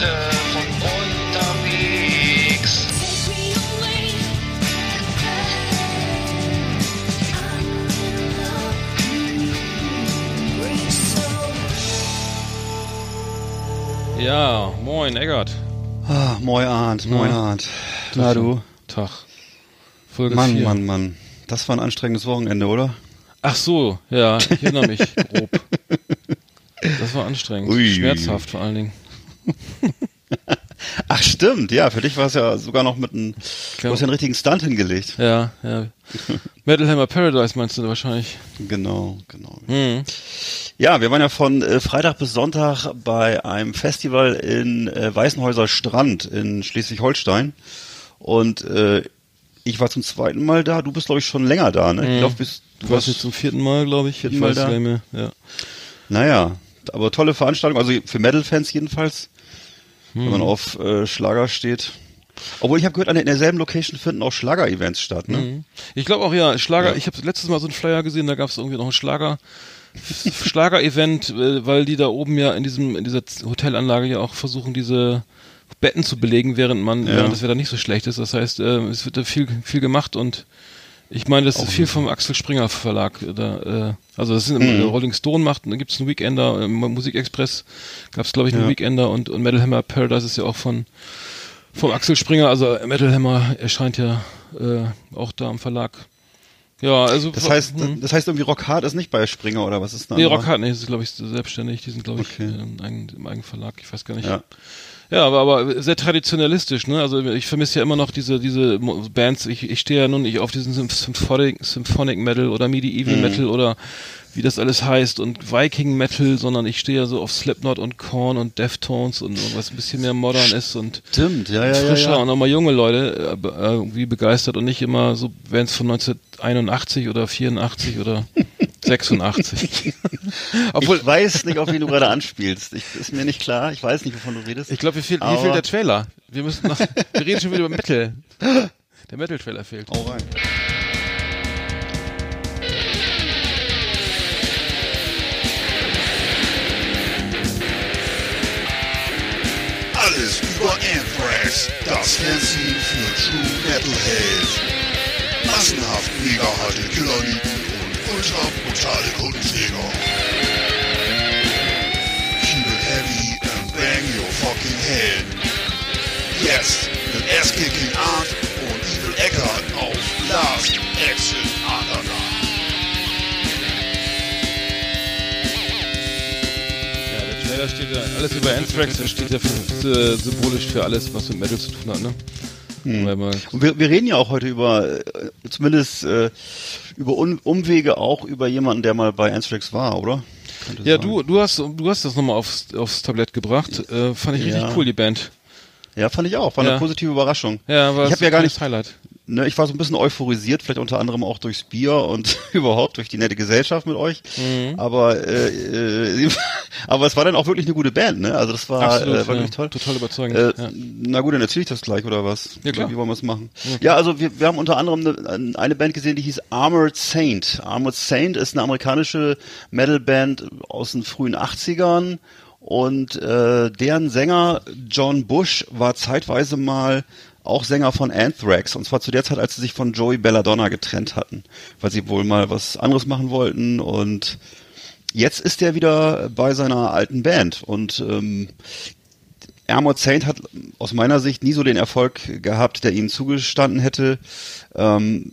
Geschichte von unterwegs. Ja, moin, Eggert. Ah, moin Arndt, moin Na, Arndt. Na du? Tag. Folge Mann, vier. Mann, Mann. Das war ein anstrengendes Wochenende, oder? Ach so, ja, ich erinnere mich grob. Das war anstrengend. Ui. Schmerzhaft vor allen Dingen. Ach stimmt, ja, für dich war es ja sogar noch mit einem, du Ja. hast ja einen richtigen Stunt hingelegt. Ja, ja. Metal Hammer Paradise meinst du wahrscheinlich? Genau, genau. Hm. Ja, wir waren ja von äh, Freitag bis Sonntag bei einem Festival in äh, Weißenhäuser Strand in Schleswig-Holstein und äh, ich war zum zweiten Mal da, du bist glaube ich schon länger da, ne? Ich glaube, bist Du warst jetzt zum vierten Mal, glaube ich. Vierten ich Mal da? mehr. Ja. Naja, aber tolle Veranstaltung, also für Metal-Fans jedenfalls, wenn Hm. man auf äh, Schlager steht. Obwohl ich habe gehört, in derselben Location finden auch Schlager-Events statt, ne? Mhm. Ich glaube auch, ja, Schlager, Ja. ich habe letztes Mal so einen Flyer gesehen, da gab es irgendwie noch ein Schlager. Schlager-Event, äh, weil die da oben ja in diesem in dieser Hotelanlage ja auch versuchen, diese Betten zu belegen, während man, Ja. während das Wetter nicht so schlecht ist. Das heißt, äh, es wird da viel viel gemacht und ich meine, das ist viel vom Axel Springer Verlag. Da, äh, also das sind Mhm. Rolling Stone macht, da gibt es einen Weekender, äh, Musikexpress gab es glaube ich einen Ja. Weekender und, und Metal Hammer Paradise ist ja auch von vom Axel Springer, also Metal Hammer erscheint ja äh, auch da am Verlag. Ja, also Das heißt, hm. das heißt irgendwie Rock Hard ist nicht bei Springer oder was ist da? nee, Rockhard, nee, das ist glaube ich selbstständig, die sind glaube ich Okay. äh, im, eigenen, im eigenen Verlag, ich weiß gar nicht. Ja. Ja, aber, aber sehr traditionalistisch, ne? Also ich vermisse ja immer noch diese diese Bands. Ich, ich stehe ja nun nicht auf diesen Symph- Symphonic, Symphonic Metal oder Medieval Mhm. Metal oder wie das alles heißt und Viking Metal, sondern ich stehe ja so auf Slipknot und Korn und Deftones und was ein bisschen mehr modern ist und Stimmt, ja, ja, ja. frischer ja. und nochmal junge Leute äh, äh, irgendwie begeistert und nicht immer so Bands von 1981 oder 84 oder 86. Obwohl, ich weiß nicht, auf wen du gerade anspielst. Ich, ist mir nicht klar. Ich weiß nicht, wovon du redest. Ich glaube, hier fehlt, hier fehlt der Trailer. Wir müssen noch, wir reden schon wieder über Metal. Der Metal-Trailer fehlt. Hau rein. Alles über Anthrax, das Fernsehen für True Metalhead. Massenhaft mega harte Killerlieben ultra brutale Kundenjäger. Keep it heavy and bang your fucking head. Jetzt mit Ass-Kicking Art und Evil Eckart auf Last Exit Underground. Ja, der Trailer steht ja, alles über Anthrax, der steht ja für, äh, symbolisch für alles, was mit Metal zu tun hat, ne? Man, Und wir, wir reden ja auch heute über, äh, zumindest äh, über Un Umwege auch über jemanden, der mal bei Anthrax war, oder? Könnte ja, sein. du, du hast, du hast das nochmal aufs, aufs Tablett gebracht. Äh, fand ich richtig Ja. cool, die Band. Ja, fand ich auch. War Ja. eine positive Überraschung. Ja, war ich habe ja gar nicht, Highlight. Ne, ich war so ein bisschen euphorisiert, vielleicht unter anderem auch durchs Bier und überhaupt durch die nette Gesellschaft mit euch. Mhm. Aber äh, äh, aber es war dann auch wirklich eine gute Band, ne? Also das war, Absolut, äh, war ja. wirklich toll. Total überzeugend. Äh, ja. Na gut, dann erzähle ich das gleich, oder was? Ja, klar. Wie wollen wir es machen? Ja, also wir, wir haben unter anderem eine, eine Band gesehen, die hieß Armored Saint. Armored Saint ist eine amerikanische Metalband aus den frühen 80ern und äh, deren Sänger John Bush war zeitweise mal auch Sänger von Anthrax und zwar zu der Zeit, als sie sich von Joey Belladonna getrennt hatten, weil sie wohl mal was anderes machen wollten und jetzt ist er wieder bei seiner alten Band und ähm, Armored Saint hat aus meiner Sicht nie so den Erfolg gehabt, der ihnen zugestanden hätte. Ähm,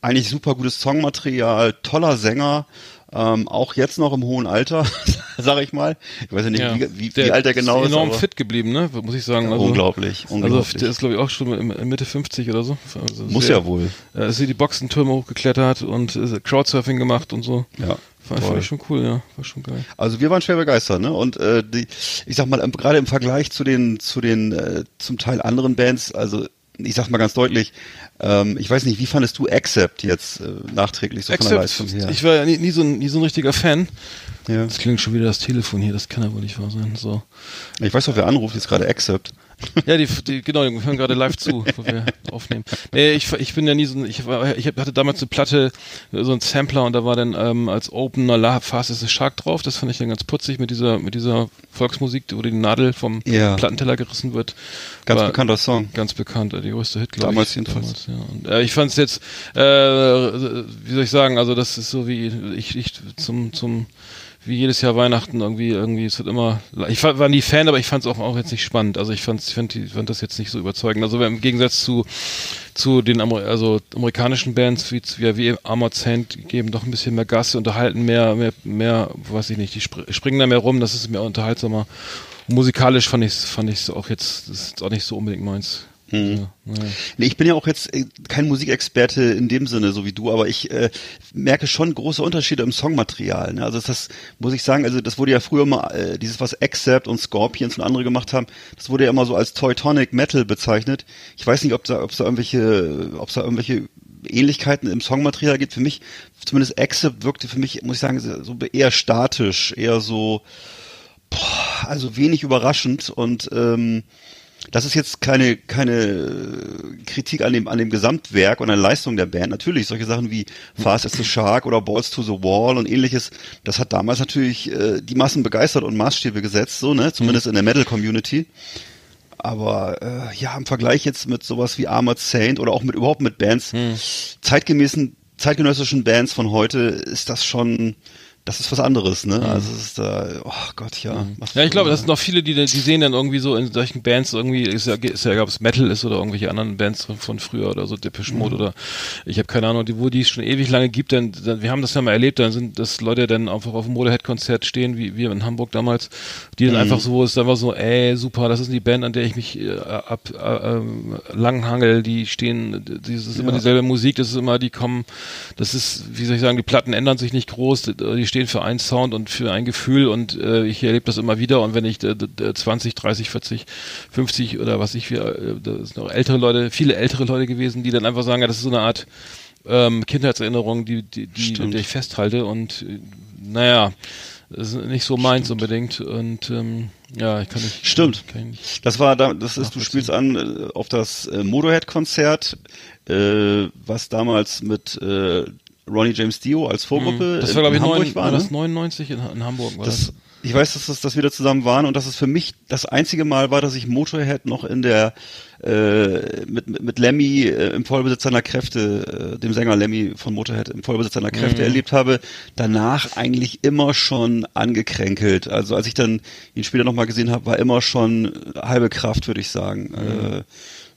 eigentlich super gutes Songmaterial, toller Sänger, ähm, auch jetzt noch im hohen Alter, sag ich mal. Ich weiß ja nicht, Ja. wie, wie, Der wie alt er genau ist. ist. enorm aber fit geblieben, ne? Muss ich sagen. Also, unglaublich, unglaublich. Also der ist glaube ich auch schon Mitte 50 oder so. Also Muss sehr- ja wohl. Er ist hier die Boxentürme hochgeklettert und äh, Crowdsurfing gemacht und so. Ja, Fand, toll. fand ich schon cool, ja. War schon geil. Also wir waren schwer begeistert, ne? Und äh, die, ich sag mal, ähm, gerade im Vergleich zu den, zu den äh, zum Teil anderen Bands, also ich sag mal ganz deutlich, ähm, ich weiß nicht, wie fandest du Accept jetzt äh, nachträglich so von der Leistung her? ich war ja nie, nie, so ein, nie so ein richtiger Fan. Ja. Das klingt schon wieder das Telefon hier, das kann wohl nicht wahr sein. So. Ich weiß doch, wer anruft, jetzt gerade Accept. Ja, die, die genau, wir hören gerade live zu, wo wir aufnehmen. Nee, ich, ich bin ja nie so ein, ich war, ich hatte damals eine Platte, so ein Sampler und da war dann ähm, als Opener La Fast is a Shark drauf. Das fand ich dann ganz putzig mit dieser, mit dieser Volksmusik, wo die Nadel vom Ja. Plattenteller gerissen wird. Ganz War bekannter Song. Ganz bekannt, äh, die größte Hit, glaube Damals ich. jedenfalls. ja. Und, äh, ich fand es jetzt, äh, wie soll ich sagen, also das ist so wie ich, ich zum, zum wie jedes Jahr Weihnachten irgendwie, irgendwie, es wird immer, ich war, nie Fan, aber ich fand es auch, auch jetzt nicht spannend. Also ich fand, ich fand, fand das jetzt nicht so überzeugend. Also im Gegensatz zu, zu den Amer also amerikanischen Bands wie, wie, wie Armored Saint geben doch ein bisschen mehr Gas, unterhalten mehr, mehr, mehr, weiß ich nicht, die spr springen da mehr rum, das ist mehr unterhaltsamer. Musikalisch fand ich es fand ich's auch jetzt, das ist auch nicht so unbedingt meins. Mhm. Ja. Nee, ich bin ja auch jetzt äh, kein Musikexperte in dem Sinne, so wie du, aber ich äh, merke schon große Unterschiede im Songmaterial. Ne? Also das muss ich sagen, also das wurde ja früher mal, äh, dieses was Accept und Scorpions und andere gemacht haben, das wurde ja immer so als Teutonic Metal bezeichnet. Ich weiß nicht, ob da, ob es da irgendwelche, ob es da irgendwelche Ähnlichkeiten im Songmaterial gibt. Für mich, zumindest Accept wirkte für mich, muss ich sagen, so eher statisch, eher so, boah, also wenig überraschend und ähm, das ist jetzt keine, keine Kritik an dem, an dem Gesamtwerk und an der Leistung der Band. Natürlich, solche Sachen wie Fast as the Shark oder Balls to the Wall und ähnliches, das hat damals natürlich äh, die Massen begeistert und Maßstäbe gesetzt, so, ne, zumindest in der Metal-Community. Aber äh, ja, im Vergleich jetzt mit sowas wie Armored Saint oder auch mit überhaupt mit Bands, zeitgemäßen, zeitgenössischen Bands von heute, ist das schon, das ist was anderes, ne? Also es ist da, oh Gott, ja. was Ja, ich glaube, das sind noch viele, die, die sehen dann irgendwie so in solchen Bands irgendwie, ist ja, ist ja, ob es Metal ist oder irgendwelche anderen Bands von, früher oder so, Depeche Mode oder ich habe keine Ahnung, die, wo die es schon ewig lange gibt, dann, dann, wir haben das ja mal erlebt, dann sind das Leute dann einfach auf dem Motorhead-Konzert stehen, wie wir in Hamburg damals, die dann einfach so, es einfach so, ey, super, das ist die Band, an der ich mich äh, ab äh, ähm, langhangel, die stehen, die- das ist immer dieselbe Musik, das ist immer, die kommen, das ist, wie soll ich sagen, die Platten ändern sich nicht groß, die stehen für einen Sound und für ein Gefühl und äh, ich erlebe das immer wieder und wenn ich äh, d- 20, 30, 40, 50 oder was ich, wir, äh, das sind noch ältere Leute, viele ältere Leute gewesen, die dann einfach sagen, ja, das ist so eine Art ähm, Kindheitserinnerung, die, die, die an Stimmt. der ich festhalte und äh, naja, das ist nicht so meins unbedingt und ähm, ja, ich kann nicht. Stimmt. Kann ich nicht. Das war da, das ist, du spielst an äh, auf das äh, Motorhead-Konzert, äh, was damals mit äh, Ronnie James Dio als Vorgruppe Mhm. Das in, war, glaube in ich, Hamburg neun, war. war ne? das 99 in, in Hamburg. War Das, ich weiß, dass, das, dass wir da zusammen waren und dass es für mich das einzige Mal war, dass ich Motorhead noch in der äh, mit, mit, mit Lemmy äh, im Vollbesitz seiner Kräfte, äh, dem Sänger Lemmy von Motorhead im Vollbesitz seiner Kräfte Mhm. erlebt habe. Danach eigentlich immer schon angekränkelt. Also als ich dann ihn später nochmal gesehen habe, war immer schon halbe Kraft, würde ich sagen. Äh,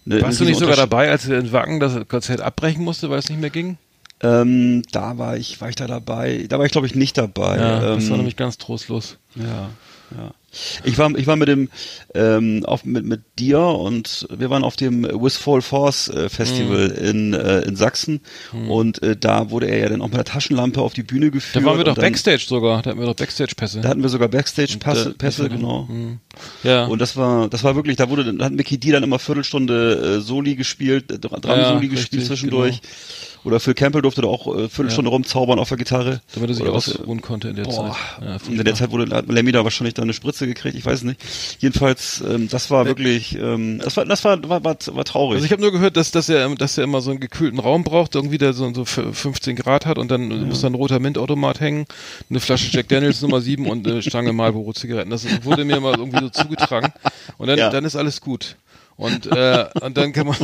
ne, Mhm. Warst du nicht sogar dabei, als er in Wacken das Konzert abbrechen musste, weil es nicht mehr ging? Ähm, da war ich, war ich da dabei? Da war ich glaube ich nicht dabei. Ja, das ähm, war nämlich ganz trostlos. Ja, ja. Ich war, ich war mit dem, ähm, auf, mit, mit dir und wir waren auf dem Wistful Force äh, Festival Mhm. in, äh, in Sachsen und äh, da wurde er ja dann auch mit der Taschenlampe auf die Bühne geführt. Da waren wir doch dann, Backstage sogar, da hatten wir doch Backstage-Pässe. Da hatten wir sogar Backstage-Pässe, Da- Pässe, genau. Mhm. Ja. Und das war, das war wirklich, da wurde, da hat Mickey D dann immer Viertelstunde äh, Soli gespielt, äh, Drum Ja, Soli richtig, gespielt zwischendurch. genau. Oder Phil Campbell durfte da auch äh, Viertelstunde rumzaubern auf der Gitarre. damit er sich Oder was- ausruhen konnte in der Boah. Zeit. Ja, in der Zeit wurde hat Lemmy da wahrscheinlich dann eine Spritze gekriegt, ich weiß nicht. Jedenfalls, ähm, das war wirklich, ähm, das war, das war, war, war, war traurig. Also ich habe nur gehört, dass, dass er, dass er immer so einen gekühlten Raum braucht, irgendwie der so, so 15 Grad hat und dann muss da ein roter Mintautomat hängen, eine Flasche Jack Daniels Nummer 7 und eine Stange Marlboro Zigaretten. Das wurde mir mal irgendwie so zugetragen. Und dann, Ja. dann ist alles gut. Und, äh, und dann kann man,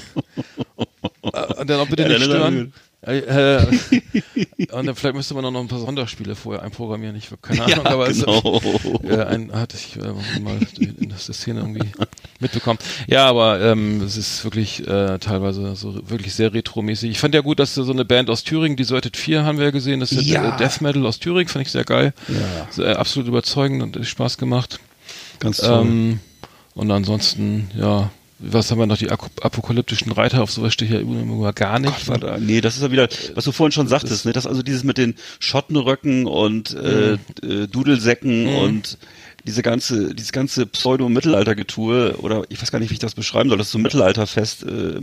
äh, und dann auch bitte Ja, nicht stören. Äh, und dann vielleicht müsste man auch noch ein paar Sonderspiele vorher einprogrammieren. Ich habe keine Ahnung, ja, aber es, genau. äh, ein, hatte ich äh, mal in der Szene irgendwie mitbekommen. Ja, aber ähm, es ist wirklich äh, teilweise so wirklich sehr retromäßig. Ich fand ja gut, dass so eine Band aus Thüringen, Deserted 4 haben wir ja gesehen, das ist Ja. äh, Death Metal aus Thüringen, fand ich sehr geil. Ja. Sehr, absolut überzeugend und hat Spaß gemacht. Ganz toll. Ähm, und ansonsten, ja, was haben wir noch? Die apokalyptischen Reiter, auf sowas stehe ich ja immer gar nicht. Gott, da, nee, das ist ja wieder, was du vorhin schon sagtest, ne? Das also dieses mit den Schottenröcken und äh, äh, Dudelsäcken Mhm. und diese ganze, dieses ganze Pseudo-Mittelalter-Getue, oder ich weiß gar nicht, wie ich das beschreiben soll, das ist so Mittelalterfest äh,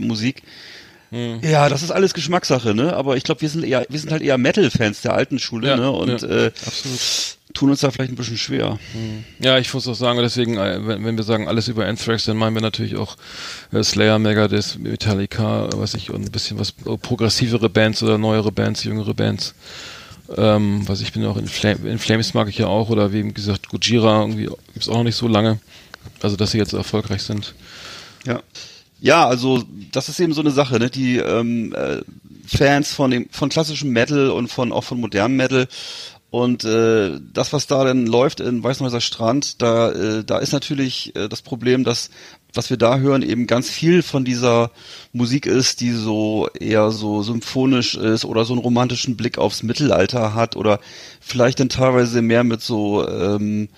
Musik. Ja, das ist alles Geschmackssache, ne? Aber ich glaube, wir sind eher, wir sind halt eher Metal-Fans der alten Schule, Ja, ne? Und ja, äh, absolut. tun uns da vielleicht ein bisschen schwer. Ja, ich muss auch sagen, deswegen, äh, wenn, wir sagen alles über Anthrax, dann meinen wir natürlich auch äh, Slayer, Megadeth, Metallica, was ich, und ein bisschen was äh, progressivere Bands oder neuere Bands, jüngere Bands. Ähm, was ich bin auch in, Flam in Flames mag ich ja auch, oder wie gesagt, Gojira, irgendwie gibt's auch noch nicht so lange. Also, dass sie jetzt erfolgreich sind. Ja. Ja, also das ist eben so eine Sache, ne? Die ähm, äh, Fans von dem von klassischem Metal und von auch von modernem Metal und äh, das, was da denn läuft in Weißenhäuser Strand, da äh, da ist natürlich äh, das Problem, dass was wir da hören, eben ganz viel von dieser Musik ist, die so eher so symphonisch ist oder so einen romantischen Blick aufs Mittelalter hat oder vielleicht dann teilweise mehr mit so ähm,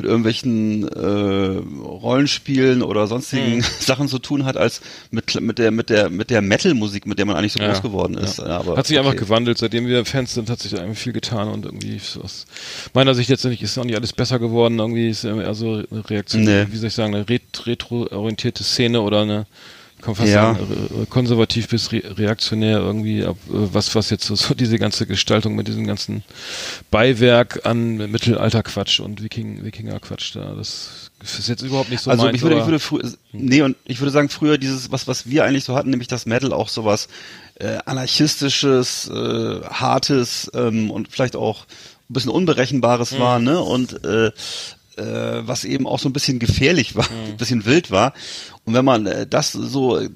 mit irgendwelchen äh, Rollenspielen oder sonstigen Sachen zu tun hat als mit mit der mit der mit der Metal Musik, mit der man eigentlich so Ja, groß geworden ist. Ja. aber hat sich einfach okay. gewandelt, seitdem wir Fans sind, hat sich irgendwie viel getan und irgendwie ist aus meiner Sicht jetzt nicht, ist auch nicht alles besser geworden. Irgendwie ist ja also eine Reaktion, Nee. wie soll ich sagen, eine ret retro-orientierte Szene oder eine kann fast Ja. sagen, re konservativ bis re reaktionär irgendwie, ab, äh, was, was jetzt so, so diese ganze Gestaltung mit diesem ganzen Beiwerk an Mittelalterquatsch und Wiking, Wikinger-Quatsch da, das ist jetzt überhaupt nicht so also meins, ich würde, ich würde früher, nee, und ich würde sagen, früher dieses, was, was wir eigentlich so hatten, nämlich das Metal auch sowas äh, anarchistisches, äh, hartes ähm, und vielleicht auch ein bisschen unberechenbares war, ne? Und äh, äh, was eben auch so ein bisschen gefährlich war, ein bisschen wild war. Und wenn man äh, das so äh,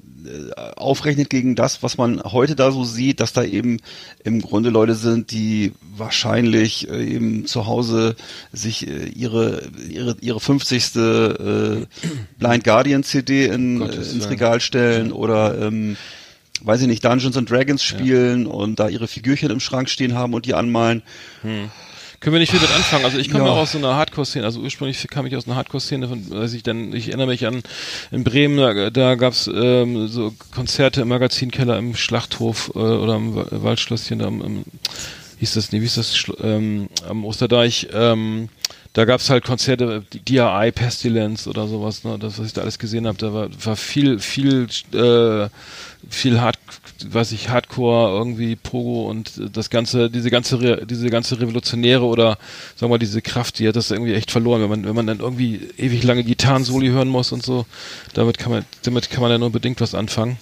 aufrechnet gegen das, was man heute da so sieht, dass da eben im Grunde Leute sind, die wahrscheinlich äh, eben zu Hause sich äh, ihre ihre ihre 50. Äh, Blind Guardian CD in, Gottes ins. Regal stellen oder ähm, weiß ich nicht, Dungeons and Dragons spielen und da ihre Figürchen im Schrank stehen haben und die anmalen. Können wir nicht viel mit anfangen. Also ich komme Ja. auch aus so einer Hardcore-Szene. Also ursprünglich kam ich aus einer Hardcore-Szene, von, weiß ich dann, ich erinnere mich an in Bremen, da, da gab's ähm, so Konzerte im Magazinkeller im Schlachthof äh, oder im Wa- Waldschlösschen, da am, am, hieß das, nee, wie hieß das, ähm, am Osterdeich, ähm, da gab's halt Konzerte, DRI, Pestilence oder sowas, ne, das, was ich da alles gesehen habe, da war, war viel, viel, äh, viel Hard, weiß ich, Hardcore, irgendwie Pogo und das ganze, diese ganze, Re diese ganze revolutionäre oder, sagen wir mal, diese Kraft, die hat das irgendwie echt verloren, wenn man, wenn man dann irgendwie ewig lange Gitarrensoli hören muss und so, damit kann man, damit kann man ja nur bedingt was anfangen.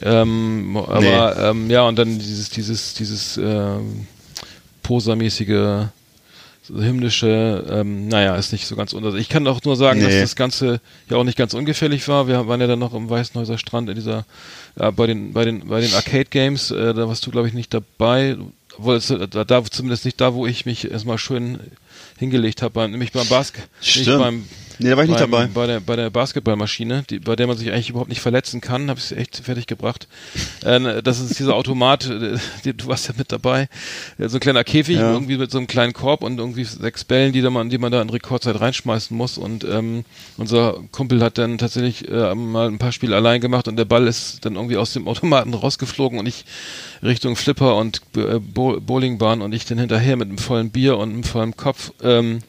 Ähm, aber ähm, ja, und dann dieses, dieses, dieses ähm, posermäßige so hymnische, ähm, naja, ist nicht so ganz unter. Ich kann auch nur sagen, dass Nee. das Ganze ja auch nicht ganz ungefährlich war. Wir waren ja dann noch im Weißenhäuser Strand in dieser, ja, bei den, bei den, bei den Arcade Games, äh, da warst du, glaube ich, nicht dabei. Obwohl, äh, da, da, zumindest nicht da, wo ich mich erstmal schön hingelegt habe, nämlich beim Basket. Stimmt. Nee, da war ich nicht beim, dabei. Bei der, bei der Basketballmaschine, die, bei der man sich eigentlich überhaupt nicht verletzen kann, habe ich es echt fertig gebracht. Äh, das ist dieser Automat, äh, die, du warst ja mit dabei. So ein kleiner Käfig, Ja. irgendwie mit so einem kleinen Korb und irgendwie sechs Bällen, die, da man, die man da in Rekordzeit reinschmeißen muss. Und ähm, unser Kumpel hat dann tatsächlich äh, mal ein paar Spiele allein gemacht und der Ball ist dann irgendwie aus dem Automaten rausgeflogen und ich Richtung Flipper und äh, Bo Bowlingbahn und ich dann hinterher mit einem vollen Bier und einem vollen Kopf. Ähm,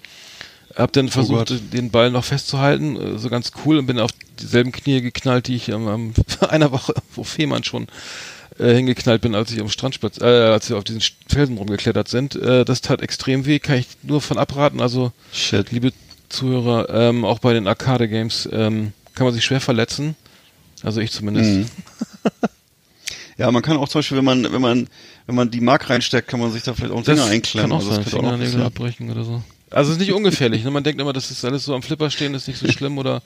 hab dann versucht, Gott. den Ball noch festzuhalten, äh, so ganz cool und bin auf dieselben Knie geknallt, die ich am einer Woche vor Fehmarn schon äh, hingeknallt bin, als ich am Strandsplatz, äh, als wir auf diesen Felsen rumgeklettert sind. Äh, das tat extrem weh, kann ich nur von abraten. Also, Shit. liebe Zuhörer, ähm, auch bei den Arcade-Games ähm, kann man sich schwer verletzen. Also ich zumindest. Mhm. Ja, man kann auch zum Beispiel, wenn man, wenn man, wenn man die Mark reinsteckt, kann man sich da vielleicht auch einen Das Finger einklemmen. kann auch Also sein, das noch Fingernägel passieren. abbrechen oder so. Also es ist nicht ungefährlich. Ne? Man denkt immer, das ist alles so am Flipper stehen, ist nicht so schlimm oder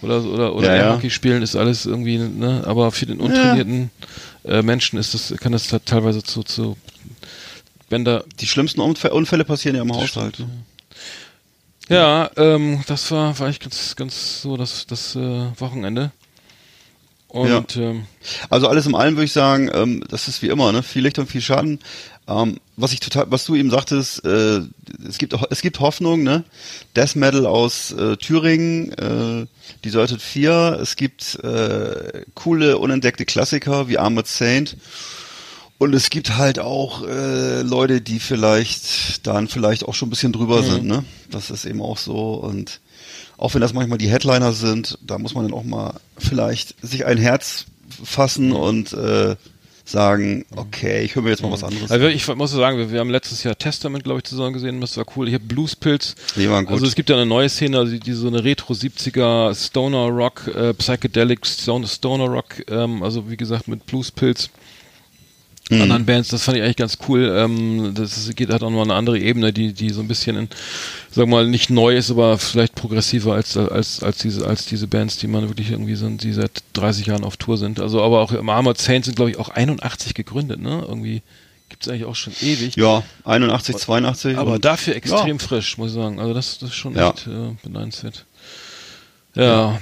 oder oder oder Ja, ja. Hockey spielen ist alles irgendwie, ne? Aber für den untrainierten äh, Menschen ist das kann das halt teilweise zu zu Bänder. Die schlimmsten Unfä- Unfälle passieren ja im Haushalt. Ja, ähm, das war war ich ganz ganz so das das äh, Wochenende. Und ähm, Also alles in allem würde ich sagen, ähm, das ist wie immer, ne? Viel Licht und viel Schaden. Ähm, was ich total, was du eben sagtest, äh, es gibt es gibt Hoffnung, ne? Death Metal aus äh, Thüringen, äh, Deserted 4, es gibt äh, coole unentdeckte Klassiker wie Armored Saint. Und es gibt halt auch äh, Leute, die vielleicht dann vielleicht auch schon ein bisschen drüber sind, ne? Das ist eben auch so. Und auch wenn das manchmal die Headliner sind, da muss man dann auch mal vielleicht sich ein Herz fassen und äh, sagen, okay, ich höre mir jetzt mal was anderes. Also ich muss sagen, wir, wir haben letztes Jahr Testament, glaube ich, zusammen gesehen, das war cool. Ich habe Bluespilz. Die waren gut. Also es gibt ja eine neue Szene, also die, die so eine Retro 70er Stoner Rock, äh, Psychedelic Stoner, Stoner Rock, ähm, also wie gesagt mit Bluespilz. Mhm. anderen Bands, das fand ich eigentlich ganz cool. Ähm, das geht halt auch noch eine andere Ebene, die, die so ein bisschen in, sag mal, nicht neu ist, aber vielleicht progressiver als, als, als diese, als diese Bands, die man wirklich irgendwie sind, die seit 30 Jahren auf Tour sind. Also, aber auch im Armored Saints sind, glaube ich, auch 81 gegründet, ne? Irgendwie gibt's eigentlich auch schon ewig. ja, 81, 82. Aber dafür extrem frisch, muss ich sagen. Also das, das ist schon Ja. echt äh, beneidenswert. Ja,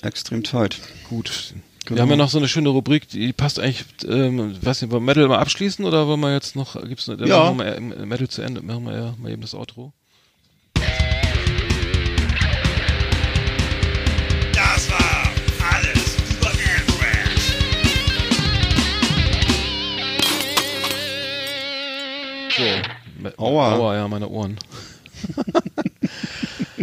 extrem tight. gut. Genau. Wir haben ja noch so eine schöne Rubrik, die passt eigentlich, ähm, weiß nicht, wollen wir Metal mal abschließen oder wollen wir jetzt noch, gibt's eine, Ja. mal Metal zu Ende, machen wir ja mal eben das Outro. Das war alles über Anthrax. So. Aua. Aua, ja, meine Ohren.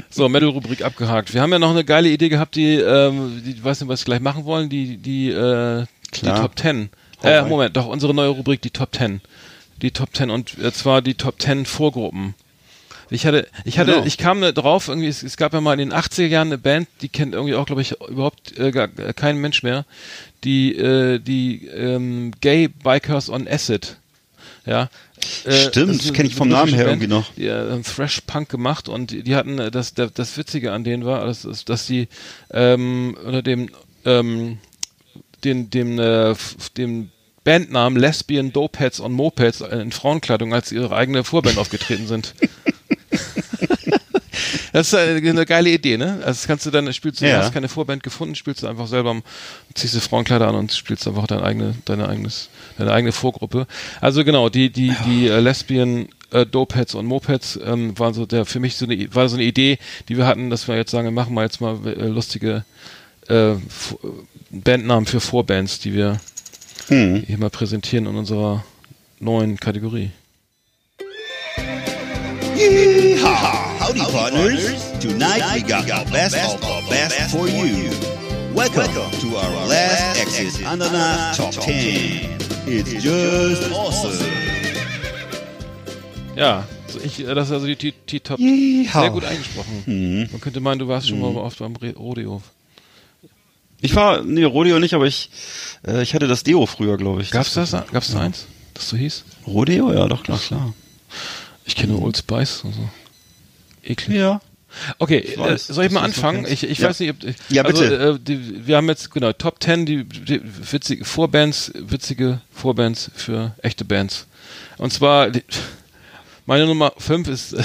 so, Metal-Rubrik abgehakt. Wir haben ja noch eine geile Idee gehabt, die, ähm, die, weiß nicht, was wir gleich machen wollen, die, die, äh, die. Top Ten. Äh. Moment, doch, unsere neue Rubrik, die Top Ten. Die Top Ten und äh, zwar die Top Ten Vorgruppen. Ich hatte, ich hatte, Genau. ich kam drauf, irgendwie, es, es gab ja mal in den 80er Jahren eine Band, die kennt irgendwie auch, glaube ich, überhaupt äh, gar, äh, kein Mensch mehr. Die, äh, die ähm, Gay Bikers on Acid. Ja. Äh, Stimmt, das ist eine kenn ich vom Namen her Band, irgendwie noch. Die äh, haben Thrash Punk gemacht und die, hatten äh, das, das, das Witzige an denen war, dass, dass- die ähm, unter dem ähm, den, dem, äh, dem Bandnamen Lesbian Dopeheads on Mopeds in Frauenkleidung als ihre eigene Vorband aufgetreten sind. Das ist eine, eine geile Idee, ne? Also das kannst du dann, spielst du, Ja. hast keine Vorband gefunden, spielst du einfach selber, ziehst du Frauenkleider an und spielst einfach deine eigene, deine eigenes, deine eigene Vorgruppe. Also genau, die, die, die äh, Lesbian äh, Dopeheads und Mopeds ähm, waren so der, für mich so eine, war so eine Idee, die wir hatten, dass wir jetzt sagen, wir machen mal jetzt mal äh, lustige äh, F- Bandnamen für Vorbands, die wir Hm. hier mal präsentieren in unserer neuen Kategorie. Yeehaw! Howdy, partners. Tonight we got the best of the best for you. Welcome to our last exit the top 10. It's just awesome. Ja, so ich, äh, das ist also die, die, die Top Yeehaw. sehr gut eingesprochen. Man könnte meinen, du warst schon mal oft beim Rodeo. Ich war, nee, Rodeo nicht, aber ich, äh, ich hatte das Deo früher, glaube ich. Gab's das? Gab's da eins, das so hieß? Rodeo? Ja, doch, klar, klar. Ich kenne nur Old Spice und so. Eklig. Ja. Okay, äh, weiß, soll ich mal anfangen? Ich, ich Ja. weiß nicht, ob, ich, Ja, also, bitte. äh, die, wir haben jetzt, genau, Top 10, die, die witzige Vorbands, witzige Vorbands für echte Bands. Und zwar, die, meine Nummer 5 ist äh,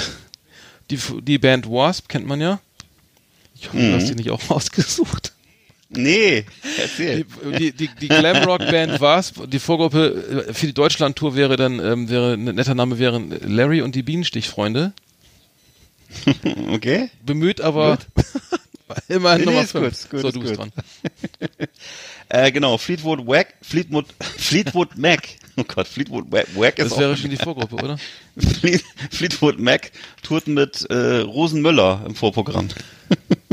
die, die Band Wasp, kennt man ja. Ich hoffe, du hast die nicht auch ausgesucht. Nee, erzähl. Die, die, die Glamrock-Band Wasp, die Vorgruppe äh, für die Deutschland-Tour wäre dann, ähm, wäre, ein netter Name wären Larry und die Bienenstichfreunde. Okay. Bemüht, aber immerhin Nummer ist gut, 5. ist gut, so, du bist dran. Äh, genau, Fleetwood Wack, Fleetwood, Fleetwood Mac. Oh Gott, Fleetwood Wack, Wack ist Das wäre schon die Vorgruppe, oder? Fleet, Fleetwood Mac tourten mit äh, Rosenmüller im Vorprogramm.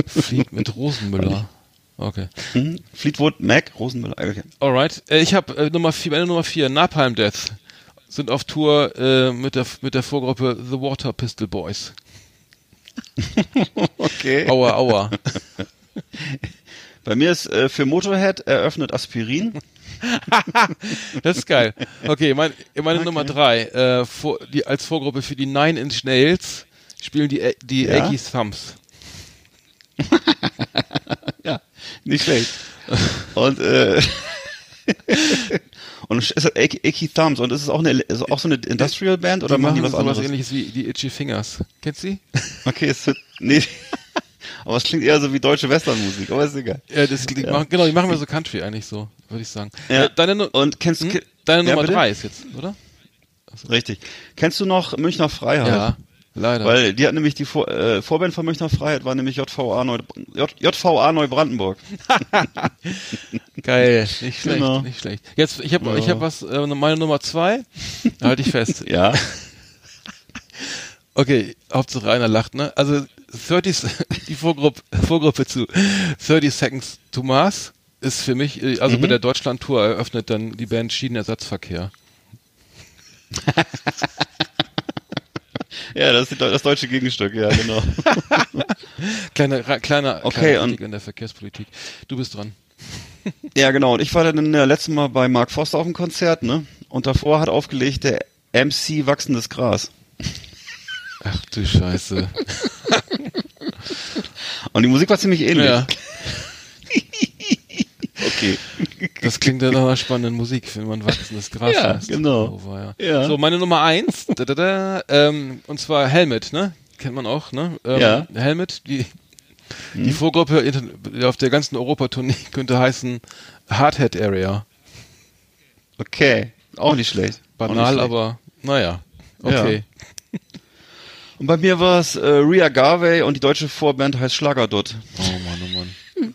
Fliegt mit Rosenmüller. Okay. Hm? Fleetwood Mac, Rosenmüller. Okay. Alright. Äh, ich habe äh, Nummer 4, meine Nummer 4, Napalm Death. Sind auf Tour äh, mit, der, mit der Vorgruppe The Water Pistol Boys. okay. Aua, aua. Bei mir ist äh, für Motorhead eröffnet Aspirin. Das ist geil. Okay, mein, meine Nummer 3, äh, vor, die, als Vorgruppe für die Nine Inch Nails spielen die, die Ja? Achy Thumbs. Ja, nicht schlecht. Und äh, und es ist Icky Icky Thumbs und ist es auch eine ist auch so eine Industrial Band oder Die machen die machen was anderes? ähnliches wie die Itchy Fingers. Kennst du die? Okay, es wird nee. Aber es klingt eher so wie deutsche Westernmusik, aber ist egal. Ja, das, die Machen, genau, die machen wir so Country eigentlich so, würde ich sagen. Ja. Äh, deine, Und kennst hm? du deine Ja, Nummer bitte? 3 ist jetzt, oder? richtig. Kennst du noch Münchner Freiheit? Ja, leider. Weil die hat nämlich die Vor äh, Vorband von Münchner Freiheit war nämlich JVA, Neu J JVA Neubrandenburg. Geil, nicht schlecht, Genau. nicht schlecht. Jetzt, ich habe Ja. ich hab was, äh, meine Nummer 2, halte ich fest. Ja. Okay, Hauptsache einer lacht, ne? Also 30, die Vorgruppe, Vorgruppe zu 30 Seconds to Mars ist für mich, äh, also bei der Deutschland-Tour eröffnet dann die Band Schienenersatzverkehr. Ja, das ist das deutsche Gegenstück, ja, genau. Kleiner, kleiner, Okay, kleiner Kritik in der Verkehrspolitik. Du bist dran. ja, genau. Und ich war dann äh, letztes Mal bei Mark Foster auf dem Konzert, ne? Und davor hat aufgelegt der MC Wachsendes Gras. Ach du Scheiße. Und die Musik war ziemlich ähnlich. ja, Okay. Das klingt ja nach einer spannenden Musik, wenn man wachsendes Gras Ja, heißt. genau. Oh, war ja. Ja. So, meine Nummer eins, da, da, da, ähm, und zwar Helmet, ne? Kennt man auch, ne? Ähm, Ja. Helmet, die, die Vorgruppe auf der ganzen Europatournee könnte heißen Hardhead Area. Okay. Auch nicht schlecht. Auch nicht Banal, schlecht. aber naja. Okay. Und bei mir war es äh, Ria Garvey und die deutsche Vorband heißt Schlagerdutt. Oh Mann, oh Mann.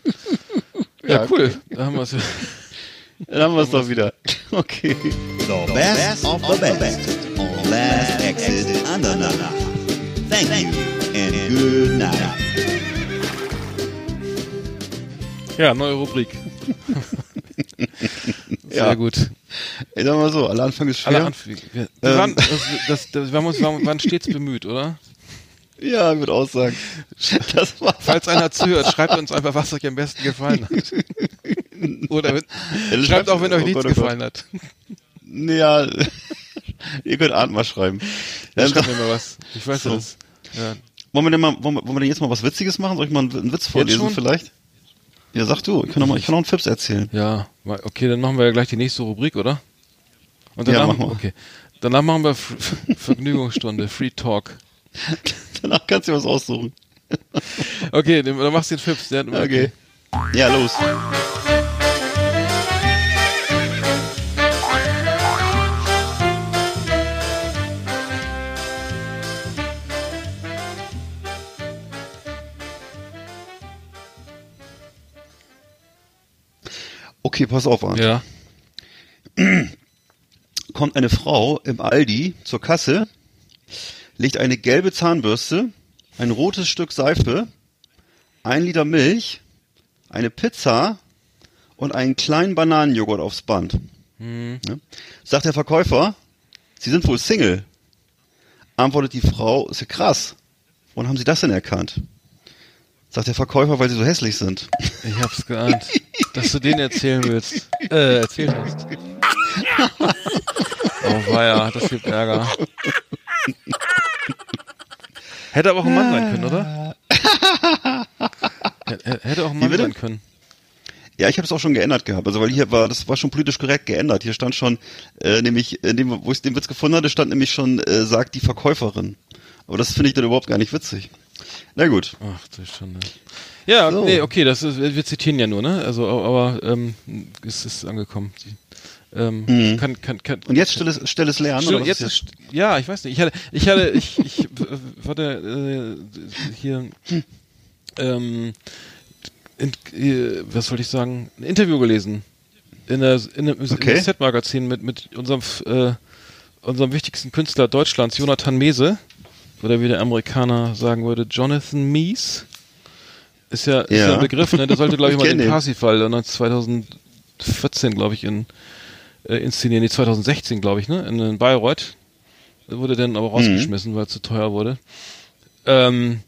Ja, cool. Da haben wir es. Dann haben wir es doch wieder. Okay. The best of the best on Last Exit Andernach. Thank you and good night. Ja, neue Rubrik. Sehr Ja. gut. Ich sag mal so, alle Anfang ist schwer. Alle Anf wir, wir, wir, Ähm. waren, das, das, das, wir, haben uns, wir waren stets bemüht, oder? Ja, ich würde auch sagen. Falls einer zuhört, schreibt uns einfach, was euch am besten gefallen hat. Oder wenn, Ja, schreibt auch, wenn euch oh nichts Gott, oh Gott. gefallen hat. Ja, ihr könnt Arndt mal schreiben. Ja, schreibt mir mal was. Ich weiß So. das. Ja. wollen wir denn mal, wollen wir, wollen wir denn jetzt mal was Witziges machen? Soll ich mal einen, einen Witz vorlesen vielleicht? Ja, sag du. Ich kann noch mal, ich kann noch einen Fips erzählen. ja, okay, dann machen wir ja gleich die nächste Rubrik, oder? Und Ja, danach, mach mal. okay. Danach machen wir Vergnügungsstunde, Free Talk. Danach kannst du was aussuchen. Okay, dann machst du den Fips. Okay. Ja, los. Okay, pass auf, Arndt. Ja. kommt eine Frau im Aldi zur Kasse, legt eine gelbe Zahnbürste, ein rotes Stück Seife, ein Liter Milch, eine Pizza und einen kleinen Bananenjoghurt aufs Band. Ja. Sagt der Verkäufer, Sie sind wohl Single. Antwortet die Frau, ist ja krass. Wann haben Sie das denn erkannt? Sagt der Verkäufer, weil Sie so hässlich sind. Ich hab's geahnt, dass du den erzählen willst. Äh, erzählt hast. Oh weia, das gibt Ärger. Hätte aber auch ein Mann sein können, oder? Hätte auch ein Mann sein können. Ja, ich habe es auch schon geändert gehabt. Also weil hier war, das war schon politisch korrekt geändert. Hier stand schon, äh, nämlich, in dem, wo ich den Witz gefunden hatte, stand nämlich schon, äh, sagt die Verkäuferin. Aber das finde ich dann überhaupt gar nicht witzig. Na gut. Ach du Schande. Ja, So. nee, okay, das ist, wir zitieren ja nur, ne? Also, aber ähm, es ist angekommen. Ähm, kann, kann, kann, Und jetzt stilles, stilles Lernen. Still, oder jetzt ist, ja, ich weiß nicht. Ich hatte, ich hatte, ich, ich warte, äh, hier, ähm, in, äh, was wollte ich sagen? Ein Interview gelesen in der in einem Okay. Z-Magazin mit mit unserem äh, unserem wichtigsten Künstler Deutschlands, Jonathan Mese, oder wie der Amerikaner sagen würde, Jonathan Mies. Ist ja, ist ja Ja. ein Begriff, ne? Der sollte, glaube ich, Ich mal den. Parsifal äh, 2014, glaube ich, in äh, inszenieren, nee, 2016, glaube ich, ne? In, in Bayreuth. Wurde dann aber rausgeschmissen, weil es zu teuer wurde. Ähm,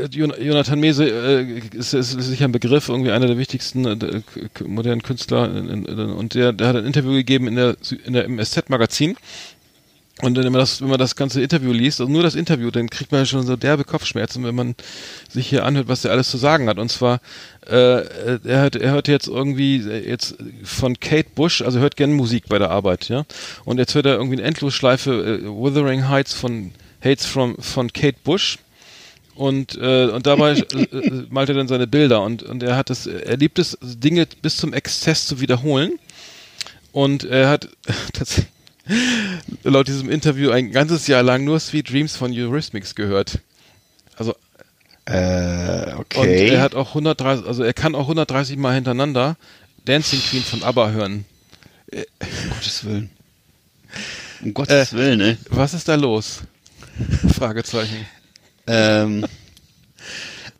äh, Jon- Jonathan Mese äh, ist, ist, sicher ein Begriff, irgendwie einer der wichtigsten äh, modernen Künstler in, in, und der, der hat ein Interview gegeben in der in der im SZ-Magazin und wenn man das, wenn man das ganze Interview liest, also nur das Interview, dann kriegt man schon so derbe Kopfschmerzen, wenn man sich hier anhört, was der alles zu sagen hat. Und zwar, äh, äh, er hört, er hört jetzt irgendwie äh, jetzt von Kate Bush, also hört gerne Musik bei der Arbeit, ja. Und jetzt hört er irgendwie eine Endlosschleife äh, Wuthering Heights von Hates from von Kate Bush. Und, äh, und dabei äh, malt er dann seine Bilder und, und er hat es, er liebt es, Dinge bis zum Exzess zu wiederholen. Und er hat tatsächlich laut diesem Interview ein ganzes Jahr lang nur Sweet Dreams von Eurythmics gehört. Also Äh, und okay. er hat auch 130, also er kann auch 130 Mal hintereinander Dancing Queen von ABBA hören. um Gottes Willen. Um Gottes Äh, Willen, ne? Was ist da los? Fragezeichen. Ähm,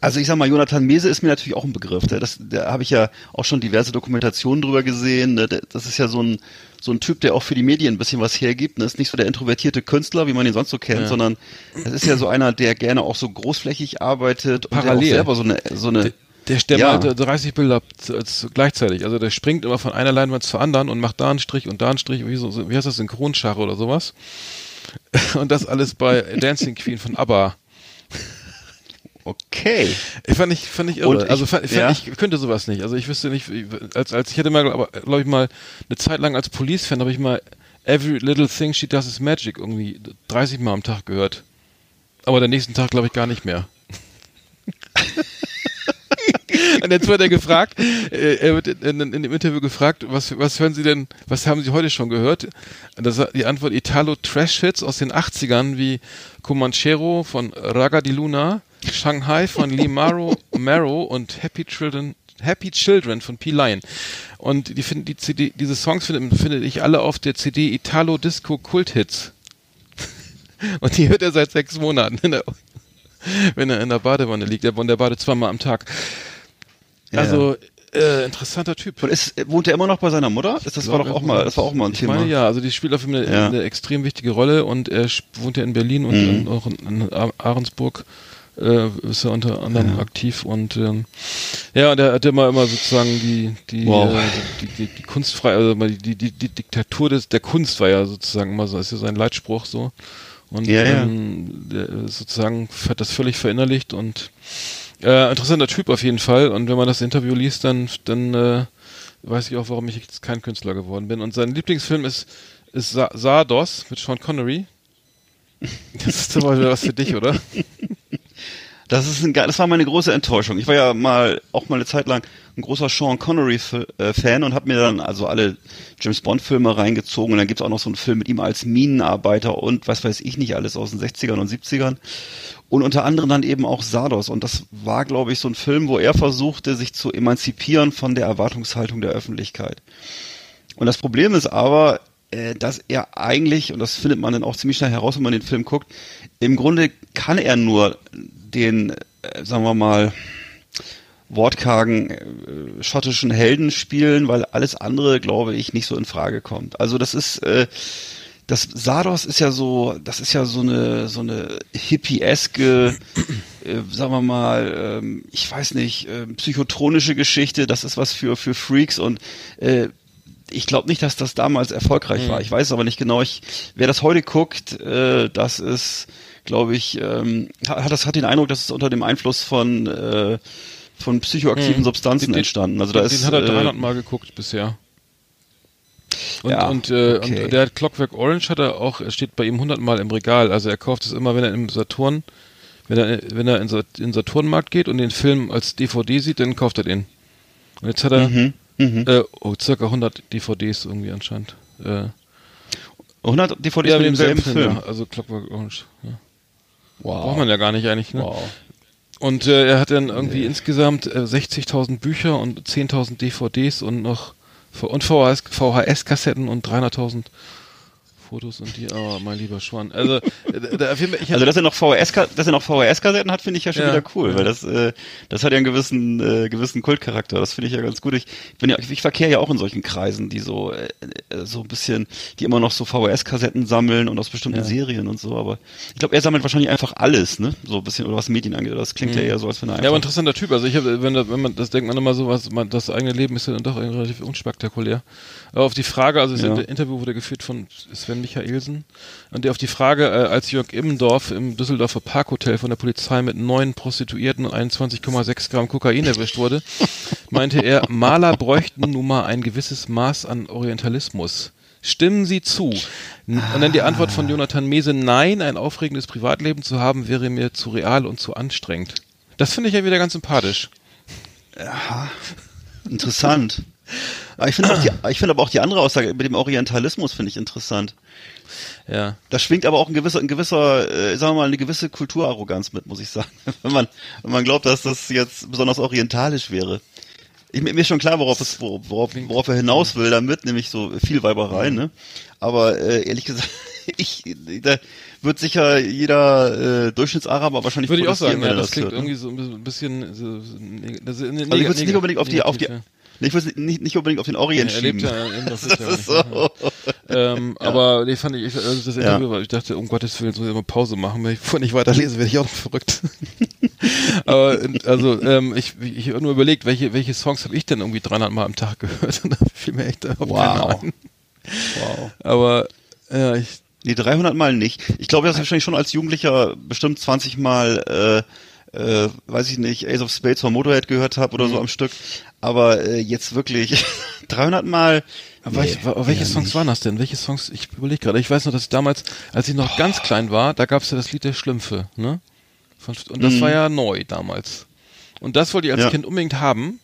Also ich sag mal, Jonathan Mese ist mir natürlich auch ein Begriff. Da, das, da habe ich ja auch schon diverse Dokumentationen drüber gesehen. Ne? Das ist ja so ein so ein Typ, der auch für die Medien ein bisschen was hergibt. Das ist nicht so der introvertierte Künstler, wie man ihn sonst so kennt, Ja. sondern es ist ja so einer, der gerne auch so großflächig arbeitet und Parallel. der auch selber so eine so eine Der, der Ja. malt 30 Bilder gleichzeitig. Also der springt immer von einer Leinwand zur anderen und macht da einen Strich und da einen Strich, wie, so, wie heißt das, Synchronscharre oder sowas. Und das alles bei Dancing Queen von ABBA. Okay. Ich fand ich fand ich irre. Und ich- also fand, ja. ich könnte sowas nicht. Also ich wüsste nicht, als als ich hätte mal, glaube ich mal eine Zeit lang als Police-Fan habe ich mal Every Little Thing She Does Is Magic irgendwie 30 Mal am Tag gehört. Aber den nächsten Tag glaube ich gar nicht mehr. Und jetzt wird er gefragt, äh, er wird in, in, in dem Interview gefragt, was, was hören Sie denn, was haben Sie heute schon gehört? Das, die Antwort Italo Trash Hits aus den 80ern wie Comanchero von Raga di Luna, Shanghai von Lee Maro, Maro und Happy Children Happy Children von P. Lion. Und die finden die CD, diese Songs finde, finde ich alle auf der CD Italo Disco Kult Hits. Und die hört er seit sechs Monaten, in der, wenn er in der Badewanne liegt. Er der badet zweimal am Tag. Ja, also äh, interessanter Typ. Und ist, wohnt er immer noch bei seiner Mutter? Ist das war doch auch mal, das war auch mal ein ich Thema. meine ja, also die spielt auf jeden Fall eine, Ja. eine extrem wichtige Rolle und er wohnt ja in Berlin und Mhm. in, auch in, in Ahrensburg äh, ist er unter anderem aktiv und ähm, ja, und er hat immer immer sozusagen die die Wow. äh, die, die, die kunstfreie also die, die, die, Diktatur des der Kunst war ja sozusagen immer so ist ja sein Leitspruch so und Ja, ja. ähm, der ist sozusagen hat das völlig verinnerlicht und äh, interessanter Typ auf jeden Fall und wenn man das Interview liest, dann dann äh, weiß ich auch, warum ich jetzt kein Künstler geworden bin. Und sein Lieblingsfilm ist ist Sa Sardos mit Sean Connery. Das ist aber wieder was für dich, oder? Das ist ein das war meine große Enttäuschung. Ich war ja mal auch mal eine Zeit lang ein großer Sean Connery äh, Fan und habe mir dann also alle James Bond Filme reingezogen und dann gibt's auch noch so einen Film mit ihm als Minenarbeiter und was weiß ich nicht alles aus den 60ern und 70ern und unter anderem dann eben auch Sardos und das war glaube ich so ein Film, wo er versuchte sich zu emanzipieren von der Erwartungshaltung der Öffentlichkeit. Und das Problem ist aber, äh, dass er eigentlich, und das findet man dann auch ziemlich schnell heraus, wenn man den Film guckt, im Grunde kann er nur den, äh, sagen wir mal, wortkargen äh, schottischen Helden spielen, weil alles andere, glaube ich, nicht so in Frage kommt. Also das ist, äh, das Sardos ist ja so, das ist ja so eine so eine hippieske, äh, sagen wir mal, ähm, ich weiß nicht, äh, psychotronische Geschichte. Das ist was für für Freaks und äh, ich glaube nicht, dass das damals erfolgreich war. Ich weiß es aber nicht genau. Ich, wer das heute guckt, äh, das ist, glaube ich, ähm, hat, das hat den Eindruck, dass es unter dem Einfluss von äh, von psychoaktiven Mhm. Substanzen Den- entstanden. Also da den ist hat er äh, 300 Mal geguckt bisher. Und, Ja, und, äh, okay. und der Clockwork Orange hat er auch, er steht bei ihm 100 Mal im Regal. Also er kauft es immer, wenn er im Saturn, wenn er, wenn er in den Saturnmarkt geht und den Film als DVD sieht, dann kauft er den. Und jetzt hat er, Mhm, mhm. äh, oh, circa 100 DVDs irgendwie anscheinend. Äh, 100 DVDs mit demselben Film. Ja, also Clockwork Orange. Ja. Wow. Braucht man ja gar nicht eigentlich, ne? Wow. Und äh, er hat dann irgendwie insgesamt äh, 60.000 Bücher und 10.000 DVDs und noch und VHS, VHS-Kassetten und 300.000 Fotos und die, oh, mein lieber Schwan. Also, äh, da, auf jeden Fall, ich Also dass er noch VHS, dass er noch VHS-Kassetten hat, finde ich ja schon Ja, wieder cool, ja. weil das, äh, das hat ja einen gewissen, äh, gewissen Kultcharakter. Das finde ich ja ganz gut. Ich bin ja, ich verkehre ja auch in solchen Kreisen, die so, äh, äh, so ein bisschen, die immer noch so VHS-Kassetten sammeln und aus bestimmten Ja. Serien und so. Aber ich glaube, er sammelt wahrscheinlich einfach alles, ne? So ein bisschen oder was Medien angeht. Das klingt ja eher so, als wenn er ja, aber einfach. interessanter Typ. Also ich habe, wenn, wenn man, das denkt man immer so, was, man, das eigene Leben ist ja dann doch relativ unspektakulär. Aber auf die Frage, also das. Interview wurde geführt von Sven Michaelsen, und der auf die Frage, äh, als Jörg Immendorf im Düsseldorfer Parkhotel von der Polizei mit neun Prostituierten und 21,6 Gramm Kokain erwischt wurde, meinte er, Maler bräuchten nun mal ein gewisses Maß an Orientalismus. Stimmen Sie zu? Und dann die Antwort von Jonathan Mese, nein, ein aufregendes Privatleben zu haben, wäre mir zu real und zu anstrengend. Das finde ich ja wieder ganz sympathisch. Interessant. Aber ich finde finde aber auch die andere Aussage mit dem Orientalismus finde ich interessant. Ja. Da schwingt aber auch ein gewisser, ein gewisser, äh, sagen wir mal, eine gewisse Kulturarroganz mit, muss ich sagen. wenn man, wenn man glaubt, dass das jetzt besonders orientalisch wäre. Ich, mir ist schon klar, worauf es, worauf, worauf er hinaus will damit, nämlich so viel Weiberei, ne? Aber äh, ehrlich gesagt, ich, da wird sicher jeder äh, Durchschnittsaraber wahrscheinlich Würde ich auch sagen, ja, er das klingt hört, ne? irgendwie so ein bisschen, so, neg- das ist Also ich würde es nicht unbedingt auf die, auf die, ja. Ich würde nicht, nicht unbedingt auf den Orient Er lebt schieben. ja in das, Das ja ist so. ja. Ähm, Aber nee, fand ich, ich also das Interview, weil ich dachte, um Gottes Willen, soll ich mal Pause machen, wenn ich vorher nicht weiterlese, werde ich auch noch verrückt. aber also ähm, ich, ich habe nur überlegt, welche, welche Songs habe ich denn irgendwie 300 Mal am Tag gehört und da fiel mir echt überhaupt Wow. ein. Wow. Aber ja, ich Nee, 300 Mal nicht. Ich glaube, das wahrscheinlich schon als Jugendlicher bestimmt 20 Mal, äh, äh, weiß ich nicht, Ace of Spades von Motorhead gehört habe Mhm. oder so am Stück. Aber äh, jetzt wirklich 300 Mal. Aber nee, ich, welche Songs nicht. waren das denn? Welche Songs? Ich überlege gerade. Ich weiß noch, dass ich damals, als ich noch ganz klein war, da gab es ja das Lied der Schlümpfe, ne? Von, und das Mhm. war ja neu damals. Und das wollte ich als Ja. Kind unbedingt haben.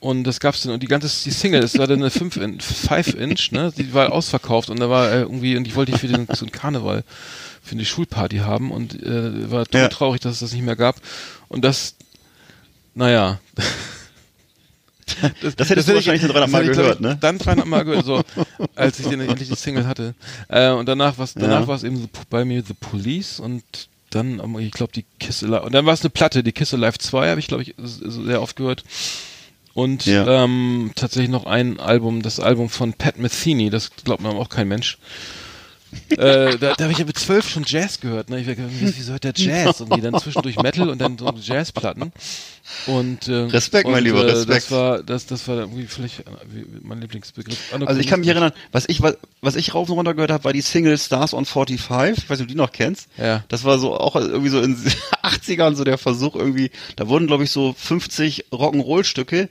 Und das gab's dann, und die ganze, die Single, das war dann eine 5 in, 5 Inch, ne? Die war ausverkauft und da war äh, irgendwie, und die wollte ich für den, so einen Karneval, für eine Schulparty haben und äh, war Ja. traurig, dass es das nicht mehr gab. Und das, naja. Das hättest du wahrscheinlich nur 300 Mal das ich, gehört, ich, ne? Dann 300 Mal gehört, so, als ich den, endlich die Single hatte. Äh, und danach war danach Ja. es eben so bei mir The Police und dann, ich glaube, die Kiss Alive. Und dann war es eine Platte, die Kiss Alive 2, habe ich, glaube ich, sehr oft gehört. Und Ja. ähm, tatsächlich noch ein Album, das Album von Pat Metheny, das glaubt man auch kein Mensch. Äh, da da habe ich ja mit zwölf schon Jazz gehört. Ne? Ich war irgendwie, wieso hört der Jazz? Und dann zwischendurch Metal und dann so Jazzplatten. Und, äh, Respekt, mein und, Lieber, äh, Respekt. Das war, das, das war irgendwie vielleicht äh, mein Lieblingsbegriff. Also ich kann mich erinnern, was ich was, was ich rauf und runter gehört habe, war die Single Stars on 45. Ich weiß nicht, ob du die noch kennst. Ja. Das war so auch irgendwie so in den 80ern so der Versuch irgendwie, da wurden glaube ich so 50 Rock'n'Roll-Stücke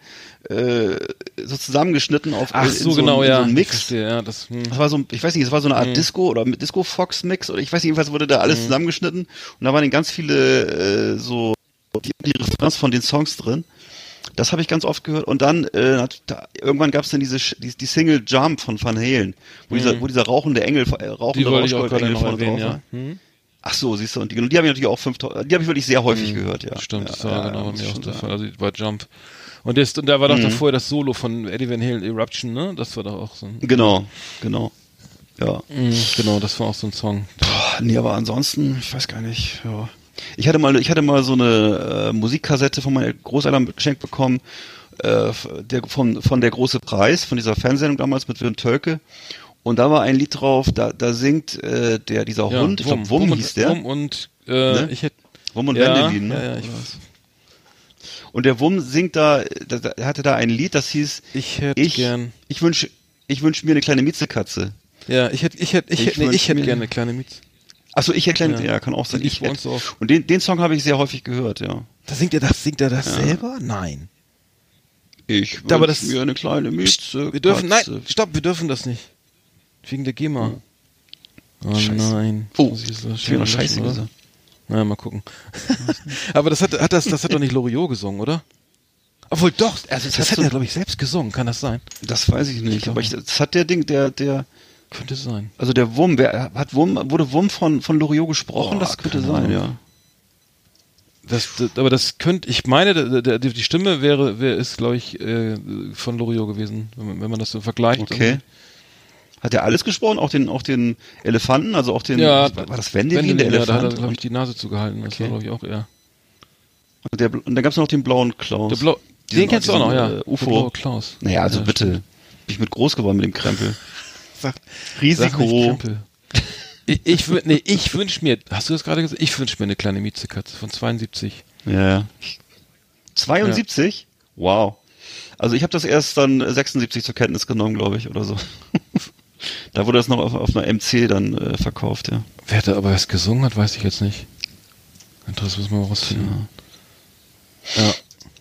äh, so zusammengeschnitten auf Ach so, so, genau, ja. so einen Mix. verstehe, ja, das, hm. Das war so, ich weiß nicht, es war so eine Art Disco oder Disco Fox Mix oder ich weiß nicht, jedenfalls wurde da Mhm. alles zusammengeschnitten und da waren dann ganz viele äh, so die, die Referenz von den Songs drin. Das habe ich ganz oft gehört und dann äh, da, irgendwann gab es dann diese die, die Single Jump von Van Halen, wo dieser wo dieser rauchende Engel äh, Mhm. Rauchende Rauschgoldengel vorne drauf ja. war. Hm? Ach so, siehst du und die, die habe ich natürlich auch fünf die habe ich wirklich sehr häufig gehört, ja. Stimmt, ja, das war ja, genau bei mir auch der. Fall. Also bei Jump. Und, das, und da war doch Mhm. davor das Solo von Eddie Van Halen, Eruption, ne? Das war doch auch so ein. Genau, genau. Ja. Mhm, genau, das war auch so ein Song. Boah, Nee, aber ansonsten, ich weiß gar nicht. Ja. Ich hatte mal, ich hatte mal so eine äh, Musikkassette von meinen Großeltern geschenkt bekommen, äh, der, von, von der große Preis, von dieser Fernsehsendung damals mit Wim Tölke. Und da war ein Lied drauf, da, da singt äh, der dieser Ja, Hund, ich glaube Wum, und- hieß der, Wum und äh, Ne? ich hätte. Wum und ja, Wendelin, ne? ja, ja, ich weiß. Und der Wum singt da, da, da hatte da ein Lied, das hieß Ich hätte Ich, gern. ich wünsche ich wünsch mir eine kleine Mietzekatze. Ja, ich hätte, ich hätte, ich Ich hätte, nee, ich hätte gerne eine kleine Mietz. Achso, ich hätte kleine, Ja. ja. kann auch sein. Ich hätte, und den, den Song habe ich sehr häufig gehört, ja. Da singt er das, singt er das selber? Nein. Ich Aber wünsch das- mir eine kleine Mieze. Wir dürfen, nein, stopp, wir dürfen das nicht. Wegen der GEMA. Oh Scheiße. nein. Oh, ich das ich löschen, Scheiße gesagt. Na, mal gucken. Aber das hat, hat das, das hat doch nicht Loriot gesungen, oder? Obwohl doch, also das, hat hat so- er, glaube ich, selbst gesungen, kann das sein? Das weiß ich nicht, glaub aber ich, das hat der Ding, der, der, Könnte sein. also der Wum, wer hat Wum, wurde Wum von, von Loriot gesprochen? Oh, das könnte sein, Ahnung. ja. Das, das, aber das könnte, ich meine, der, der, die Stimme wäre, wäre ist, glaube ich, äh, von Loriot gewesen, wenn man, wenn man das so vergleicht. Okay. Hat er alles gesprochen? Auch den, auch den Elefanten, also auch den, Ja, war das Wendelin, der ja, da hat er, Elefant? glaube ich, die Nase zugehalten. Das Okay. war, glaube ich, auch er. und, der, und dann gab es noch den blauen Klaus. Der Blau, Diesen- den kennst du auch noch, ja. äh, Der UFO. blaue Klaus. Naja, also Ja, bitte. stimmt. Bin ich mit groß geworden mit dem Krempel. Sag, Risiko. Sag ich, ich, nee, ich wünsche mir, hast du das gerade gesagt? Ich wünsche mir eine kleine Miezekatze von 72. Ja, ja. 72? Wow. Also ich habe das erst dann 76 zur Kenntnis genommen, glaube ich, oder so. da wurde das noch auf, auf einer MC dann äh, verkauft, ja. Wer da aber was gesungen hat, weiß ich jetzt nicht. Interessant, muss man mal rausfinden. Ja.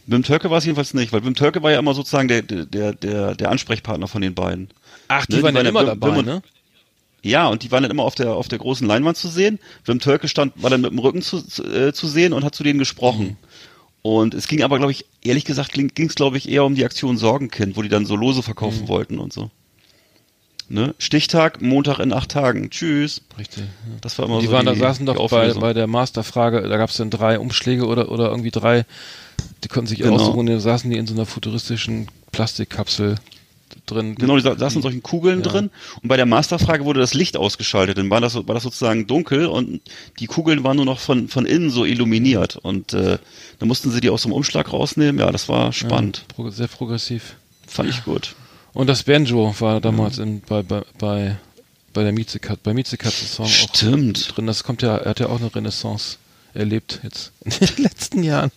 Wim Tölke war es jedenfalls nicht, weil Wim Tölke war ja immer sozusagen der, der, der, der Ansprechpartner von den beiden. Ach, die Ne, waren ja immer Wim- dabei, Wim und- ne? Ja, und die waren dann immer auf der, auf der großen Leinwand zu sehen. Wim Tölke stand, war dann mit dem Rücken zu, zu, äh, zu sehen und hat zu denen gesprochen. Und es ging aber, glaube ich, ehrlich gesagt, ging es, glaube ich, eher um die Aktion Sorgenkind, wo die dann so Lose verkaufen wollten und so. Ne? Stichtag, Montag in acht Tagen. Tschüss. Richtig. Ja. Das war immer Die so waren die, da, saßen die doch bei, bei der Masterfrage, da gab es dann drei Umschläge oder, oder irgendwie drei, die konnten sich Genau. aussuchen, da saßen die in so einer futuristischen Plastikkapsel. drin. Genau, die sa- saßen in solchen Kugeln Ja. drin und bei der Masterfrage wurde das Licht ausgeschaltet. Dann war das, war das sozusagen dunkel und die Kugeln waren nur noch von, von innen so illuminiert. Und äh, dann mussten sie die aus dem Umschlag rausnehmen. Ja, das war spannend. Ja, sehr progressiv. Fand ich gut. Und das Banjo war damals in, bei, bei, bei, bei der Mietzekat, bei Mietzekat Song auch Stimmt. drin. Das kommt ja, er hat ja auch eine Renaissance erlebt jetzt in den letzten Jahren.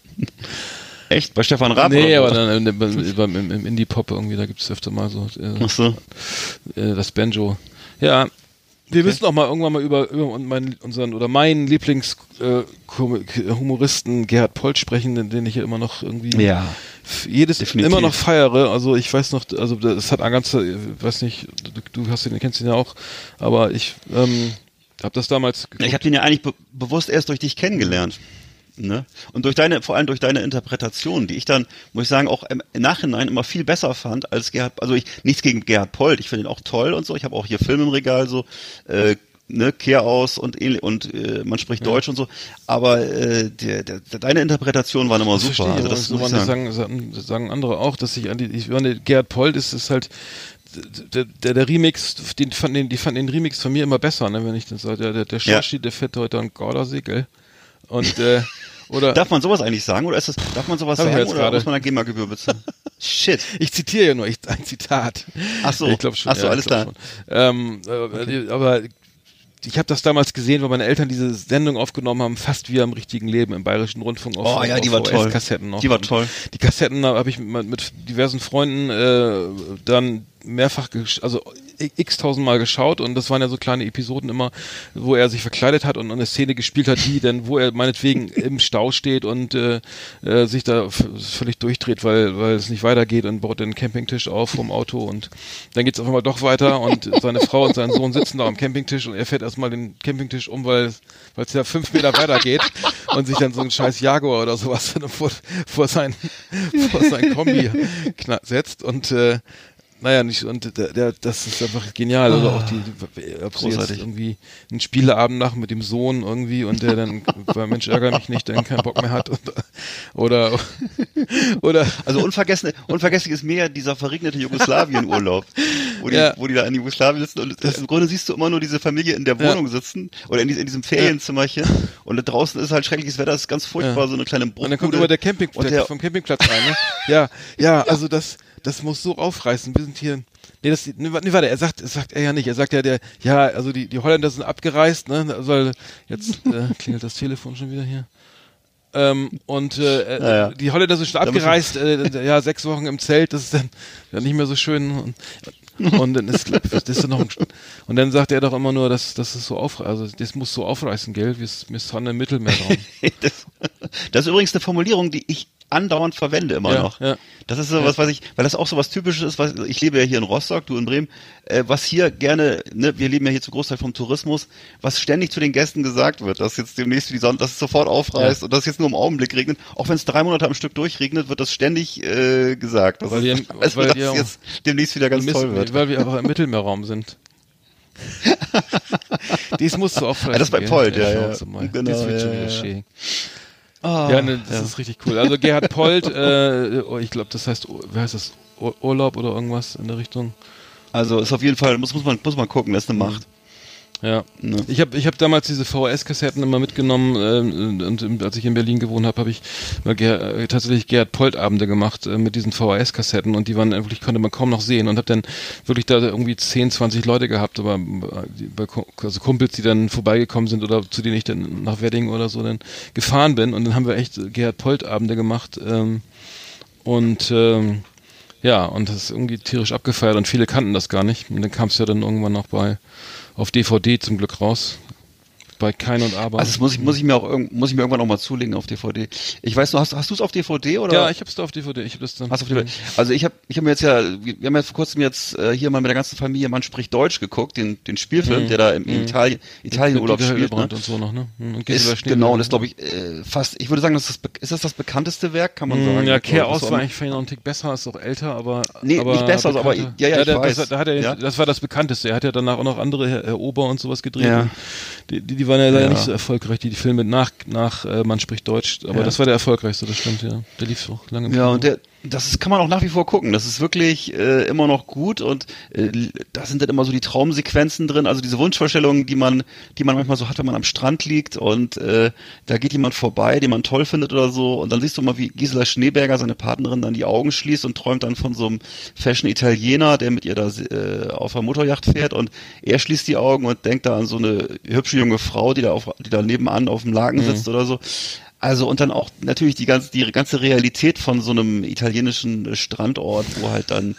Echt? Bei Stefan Raab? nee, aber dann im, im, im, Indie-Pop irgendwie, da gibt es öfter mal so äh, so. äh, das Banjo. Ja, wir müssen auch mal irgendwann mal über, über meinen, unseren oder meinen Lieblings-Humoristen äh, Gerhard Polt sprechen, den, den ich ja immer noch irgendwie Ja. jedes definitiv. immer noch feiere. Also ich weiß noch, also das hat ein ganzer, ich weiß nicht, du, du hast ihn, kennst ihn ja auch, aber ich ähm, habe das damals geguckt. Ich habe den ja eigentlich be bewusst erst durch dich kennengelernt. Ne? Und durch deine, vor allem durch deine Interpretation, die ich dann, muss ich sagen, auch im Nachhinein immer viel besser fand als Gerhard, also ich, nichts gegen Gerhard Polt, ich finde ihn auch toll und so, ich habe auch hier Film im Regal, so, äh, ne, Kehr aus und, und äh, man spricht Deutsch und so, aber äh, der, der, deine Interpretation waren immer Das super. verstehe Also das so muss ich sagen. sagen, sagen, andere auch, dass ich an die, ich meine, Gerhard Polt ist, ist halt, der, der, der Remix, den fand den, die fanden den Remix von mir immer besser, ne, wenn ich das sage, der, der, der Ja. Schorschi, der fährt heute an Gardasee, gell? Und, äh, oder, Darf man sowas eigentlich sagen oder ist das, darf man sowas sagen oder gerade. muss man da GEMA-Gebühr bezahlen? Shit. ich zitiere ja nur ich, ein Zitat. Ach so. Ich glaube schon. Ach so, ja, alles klar. Ähm, äh, Aber ich habe das damals gesehen, weil meine Eltern diese Sendung aufgenommen haben, fast wie am richtigen Leben im Bayerischen Rundfunk auf, Oh ja, auf die war toll. VHS-Kassetten noch. Die war Und toll. Die Kassetten habe ich mit, mit diversen Freunden äh, dann mehrfach, also x tausendmal geschaut und das waren ja so kleine Episoden immer, wo er sich verkleidet hat und eine Szene gespielt hat, die dann, wo er meinetwegen im Stau steht und äh, äh, sich da völlig durchdreht, weil weil es nicht weitergeht und baut einen Campingtisch auf vom Auto und dann geht's auf einmal doch weiter und seine Frau und sein Sohn sitzen da am Campingtisch und er fährt erstmal den Campingtisch um, weil es es ja fünf Meter weitergeht und sich dann so ein scheiß Jaguar oder sowas dann vor, vor sein vor sein Kombi setzt und äh, naja, nicht, und der, der, das ist einfach genial. Oder auch die, ob sie jetzt irgendwie einen Spieleabend nach mit dem Sohn irgendwie und der dann, weil Mensch, ärgere mich nicht, dann keinen Bock mehr hat. Und, oder, oder, Also unvergessen, unvergesslich ist mir ja dieser verregnete Jugoslawien-Urlaub, wo die, Ja. wo die da in Jugoslawien sitzen und im Grunde siehst du immer nur diese Familie in der Ja. Wohnung sitzen oder in, in diesem Ferienzimmerchen und da draußen ist halt schreckliches Wetter, es ist ganz furchtbar, Ja. so eine kleine und dann kommt Bruchbude. immer der Camping, der, vom Campingplatz rein, ne? Ja, ja, also das, das muss so aufreißen. Wir sind hier, nee, das, nee, wa- nee, warte, er sagt, das sagt er ja nicht. Er sagt ja, der, ja, also die, die Holländer sind abgereist, ne, soll, jetzt, äh, klingelt das Telefon schon wieder hier. Ähm, und äh, Ja, ja. die Holländer sind schon abgereist, äh, ja, sechs Wochen im Zelt, das ist dann ja, nicht mehr so schön. Und, und dann ist, das ist dann noch ein, und dann sagt er doch immer nur, dass das ist so auf, also das muss so aufreißen, gell? Wir, wir sind im Mittelmeerraum. das, das ist übrigens eine Formulierung, die ich andauernd verwende immer Ja, noch. ja. Das ist so was, ich, weil das auch so was Typisches ist, was, ich lebe ja hier in Rostock, du in Bremen, äh, was hier gerne, ne, wir leben ja hier zu Großteil vom Tourismus, was ständig zu den Gästen gesagt wird, dass jetzt demnächst die Sonne, dass es sofort aufreißt Ja. und dass es jetzt nur im Augenblick regnet. Auch wenn es drei Monate am Stück durchregnet, wird das ständig äh, gesagt. Das Weil wir- also, weil dass wir es jetzt demnächst wieder ganz toll wird. Weil wir auch im Mittelmeerraum sind. Dies musst du auch Ja, das bei Polt, ja, ja. Genau, das wird schon wieder schön. Ah, ja, ne, das ist richtig cool. Also Gerhard Polt, äh, oh, ich glaube, das heißt, oh, wie heißt das? Ur- Urlaub oder irgendwas in der Richtung. Also ist auf jeden Fall, muss, muss man, muss man gucken, das ist eine Macht. Ja. Ne? Ich habe ich hab damals diese VHS-Kassetten immer mitgenommen ähm, und, und als ich in Berlin gewohnt habe, habe ich mal Ger äh, tatsächlich Gerhard Polt-Abende gemacht äh, mit diesen VHS-Kassetten und die waren wirklich, konnte man kaum noch sehen und habe dann wirklich da irgendwie 10, 20 Leute gehabt, aber äh, also Kumpels, die dann vorbeigekommen sind oder zu denen ich dann nach Wedding oder so dann gefahren bin und dann haben wir echt Gerhard Polt-Abende gemacht ähm, und ähm, ja, und das ist irgendwie tierisch abgefeiert und viele kannten das gar nicht. Und dann kam es ja dann irgendwann noch bei auf DVD zum Glück raus. Bei Kein und Aber. Also das muss ich, muss ich mir auch muss ich mir irgendwann auch mal zulegen auf DVD. Ich weiß noch, hast, hast du es auf DVD oder? ja, ich hab's da auf DVD. Ich hab das dann. Hast auf DVD? Also ich habe ich hab mir jetzt ja, wir haben ja vor kurzem jetzt äh, hier mal mit der ganzen Familie Man spricht Deutsch geguckt, den, den Spielfilm, Mhm. der da im Mhm. Italien, Italienurlaub Dieter spielt. Ne? Und so noch, ne? Mhm, Und Ist, genau, und das glaube ich äh, fast, ich würde sagen, das ist, ist das das bekannteste Werk, kann man Mhm, sagen. Ja, Kehr was aus war eigentlich vielleicht noch ein Tick besser, ist auch älter, aber. Nee, aber nicht besser, aber- bekannter. ja, ja, ich weiß. Das, da hat er, Ja. das war das bekannteste. Er hat ja danach auch noch andere Herr, Herr Ober und sowas gedreht. Ja. Die, die, die waren ja leider Ja. nicht so erfolgreich, die, die Filme nach, nach äh, Man spricht Deutsch. Aber Ja. das war der erfolgreichste, das stimmt, ja. Der lief auch lange im Ja, Kino. und der, Das ist, kann man auch nach wie vor gucken. Das ist wirklich äh, immer noch gut und äh, da sind dann immer so die Traumsequenzen drin, also diese Wunschvorstellungen, die man, die man manchmal so hat, wenn man am Strand liegt und äh, da geht jemand vorbei, den man toll findet oder so und dann siehst du mal, wie Gisela Schneeberger, seine Partnerin, dann die Augen schließt und träumt dann von so einem Fashion-Italiener, der mit ihr da äh, auf der Motorjacht fährt und er schließt die Augen und denkt da an so eine hübsche junge Frau, die da auf, die da nebenan auf dem Laken sitzt oder so. Also und dann auch natürlich die ganze, die ganze Realität von so einem italienischen Standort, wo halt dann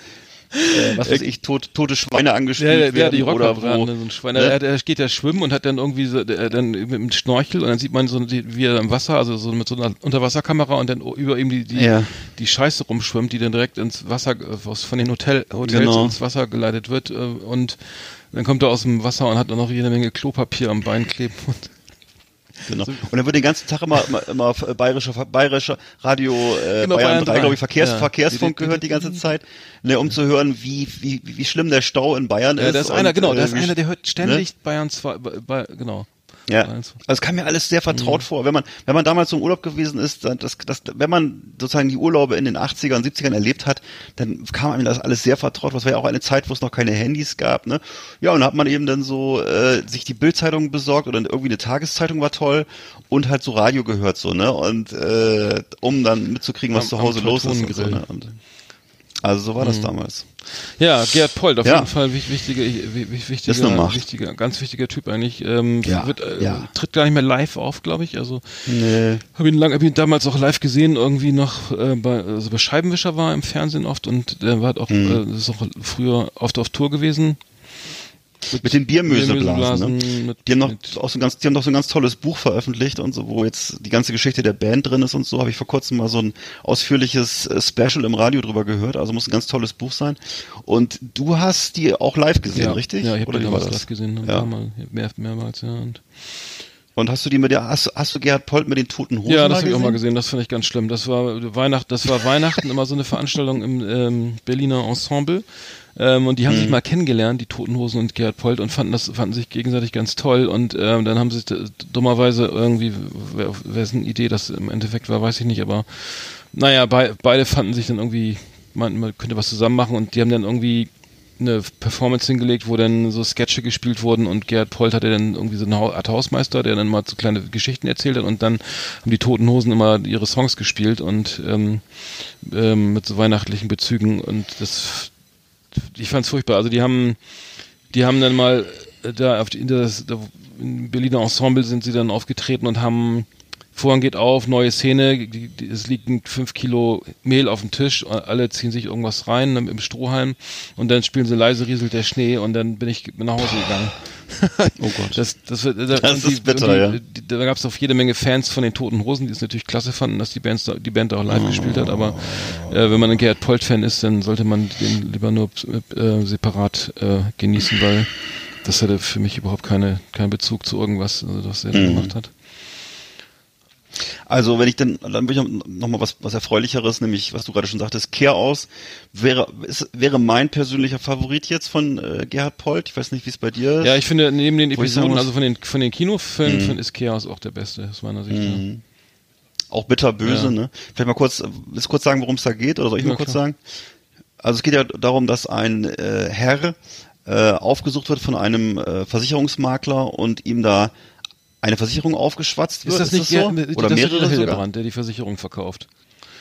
äh, was weiß ich, tot, tote Schweine Ja, angespielt der, der hat die werden oder wo, so ein Schwein. ne? Der geht ja schwimmen und hat dann irgendwie so, der, dann mit dem Schnorchel und dann sieht man so, die, wie er im Wasser, also so mit so einer Unterwasserkamera und dann über ihm die, die, Ja. die Scheiße rumschwimmt, die dann direkt ins Wasser, äh, was von den Hotel, Hotels Genau. ins Wasser geleitet wird äh, und dann kommt er aus dem Wasser und hat dann noch jede Menge Klopapier am Bein kleben. Und Genau. Und dann wird den ganzen Tag immer, immer, immer bayerischer, bayerischer Radio äh, Genau, Bayern Bayern 3, 3, glaube ich, Verkehrs, ja. Verkehrsfunk gehört die ganze Zeit, ne, um zu hören, wie, wie, wie schlimm der Stau in Bayern ja, ist. da ist und, einer, genau, da äh, ist einer, der hört ständig Bayern 2, bei, bei, genau. Ja, also 2. es kam mir alles sehr vertraut Mhm. vor. Wenn man, wenn man damals so im Urlaub gewesen ist, das, das, wenn man sozusagen die Urlaube in den 80ern und 70ern erlebt hat, dann kam einem das alles sehr vertraut. vor. Das war ja auch eine Zeit, wo es noch keine Handys gab, ne? Ja, und da hat man eben dann so äh, sich die Bildzeitung besorgt oder irgendwie eine Tageszeitung war toll und halt so Radio gehört so, ne? Und äh, um dann mitzukriegen, was Am- zu Hause los ist und so, ne? Und, also so war Mhm. das damals. Ja, Gerd Polt, auf Ja. jeden Fall wich- wichtiger, wichtiger, wichtiger, ganz wichtiger Typ eigentlich. Ähm, Ja, wird, äh, ja. Tritt gar nicht mehr live auf, glaube ich. Also Nee. habe ihn lang, hab ihn damals auch live gesehen, irgendwie noch äh, bei, also bei Scheibenwischer war im Fernsehen oft und der war halt auch, Mhm. äh, ist auch früher oft auf Tour gewesen. Mit den Biermöseblasen. Biermöseblasen, Ne? mit- die haben noch mit- auch so ein ganz, die haben noch so ein ganz tolles Buch veröffentlicht und so, wo jetzt die ganze Geschichte der Band drin ist und so. Habe ich vor kurzem mal so ein ausführliches äh, Special im Radio drüber gehört. Also muss ein ganz tolles Buch sein. Und du hast die auch live gesehen, ja, richtig? Ja, ich habe war damals live gesehen, ein Ja. Mal, mehr, mehrmals, ja. Und Und hast du die mit der, hast, hast du Gerhard Polt mit den toten Hosen Ja, das habe ich auch mal gesehen. Das fand ich ganz schlimm. Das war Weihnachten, das war Weihnachten immer so eine Veranstaltung im ähm, Berliner Ensemble. Ähm, und die haben sich mal kennengelernt, die Toten Hosen und Gerhard Polt, und fanden das fanden sich gegenseitig ganz toll. Und ähm, dann haben sie dummerweise irgendwie, wer, wessen Idee das im Endeffekt war, weiß ich nicht. Aber naja, bei, beide fanden sich dann irgendwie, man, man könnte was zusammen machen. Und die haben dann irgendwie eine Performance hingelegt, wo dann so Sketche gespielt wurden und Gerhard Polt hatte dann irgendwie so eine Art Hausmeister, der dann mal so kleine Geschichten erzählt hat und dann haben die Toten Hosen immer ihre Songs gespielt und ähm, ähm, mit so weihnachtlichen Bezügen und das ich fand's furchtbar. Also die haben die haben dann mal äh, da auf die, in das da, im Berliner Ensemble sind sie dann aufgetreten und haben Vorhang geht auf, neue Szene, es liegen fünf Kilo Mehl auf dem Tisch, alle ziehen sich irgendwas rein im Strohhalm und dann spielen sie leise rieselt der Schnee und dann bin ich nach Hause gegangen. Oh Gott. Das, das, Das und ist bitter, ja. die, Da gab es auch jede Menge Fans von den Toten Hosen, die es natürlich klasse fanden, dass die, Bands die Band auch live gespielt hat. Aber äh, wenn man ein Gerhard Polt-Fan ist, dann sollte man den lieber nur äh, separat äh, genießen, weil das hatte für mich überhaupt keine, keinen Bezug zu irgendwas, also, was er da Mhm. gemacht hat. Also wenn ich dann, dann will ich noch mal was, was Erfreulicheres, nämlich was du gerade schon sagtest, Kehr aus, wäre, ist, wäre mein persönlicher Favorit jetzt von äh, Gerhard Polt. Ich weiß nicht, wie es bei dir ist. Ja, ich finde, neben den Episoden, also von den, von den Kinofilmen, Mhm. ist Chaos auch der beste, aus meiner Sicht. ja. Mhm. Auch bitterböse, Ja. ne? Vielleicht mal kurz, willst du kurz sagen, worum es da geht, oder soll ich Ja, mal kurz klar. sagen? Also es geht ja darum, dass ein äh, Herr äh, aufgesucht wird von einem äh, Versicherungsmakler und ihm da eine Versicherung aufgeschwatzt wird. Ist das nicht so? Ger- Oder das ist mehrere? Hildebrand, der die Versicherung verkauft?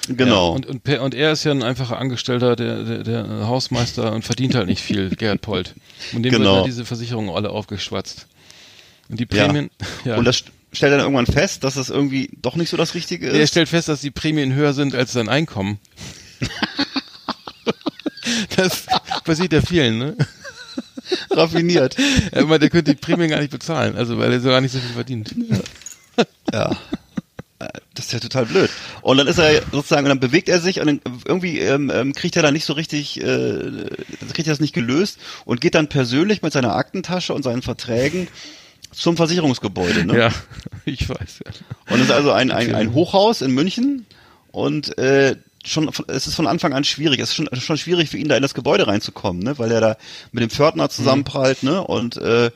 Genau. Ja, und, und, und er ist ja ein einfacher Angestellter, der, der, der Hausmeister und verdient halt nicht viel, Gerhard Polt. Und dem Genau. wird halt diese Versicherungen alle aufgeschwatzt. Und die Prämien, ja. Und das st- stellt dann irgendwann fest, dass das irgendwie doch nicht so das Richtige ist. er stellt fest, dass die Prämien höher sind als sein Einkommen. das passiert ja vielen, ne? raffiniert. Er meint, er könnte die Prämien gar nicht bezahlen, also weil er so gar nicht so viel verdient. Ja. Äh, Das ist ja total blöd. Und dann ist er sozusagen, und dann bewegt er sich und dann irgendwie ähm, ähm, kriegt er da nicht so richtig, äh, kriegt er das nicht gelöst und geht dann persönlich mit seiner Aktentasche und seinen Verträgen zum Versicherungsgebäude. Ne? Ja, ich weiß. Ja. Und es ist also ein, ein, ein Hochhaus in München und äh, schon es ist von Anfang an schwierig. Es ist schon, schon schwierig für ihn da in das Gebäude reinzukommen, ne? weil er da mit dem Pförtner zusammenprallt, ne? Und äh,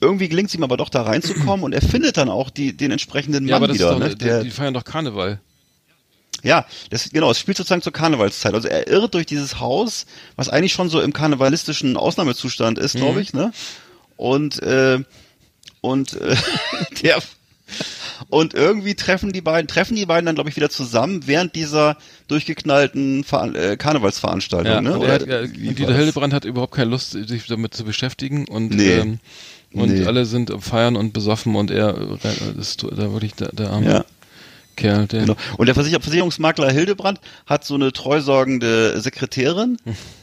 irgendwie gelingt es ihm aber doch da reinzukommen und er findet dann auch die, den entsprechenden Ja, Mann aber das wieder, ist doch, ne? die, Der, die feiern doch Karneval. Ja, das, genau, es spielt sozusagen zur Karnevalszeit. Also er irrt durch dieses Haus, was eigentlich schon so im karnevalistischen Ausnahmezustand ist, Mhm. glaube ich, ne? Und, äh, und äh, der und irgendwie treffen die beiden, treffen die beiden dann, glaube ich, wieder zusammen während dieser durchgeknallten Veran äh, Karnevalsveranstaltung, Ja, ne? und Oder er hat, ja, war Dieter? Hildebrand hat überhaupt keine Lust, sich damit zu beschäftigen und Nee. ähm, und Nee. alle sind feiern und besoffen und er äh, ist da wirklich der, der arme Ja. Kerl, der Genau. Und der Versicher Versicherungsmakler Hildebrand hat so eine treusorgende Sekretärin.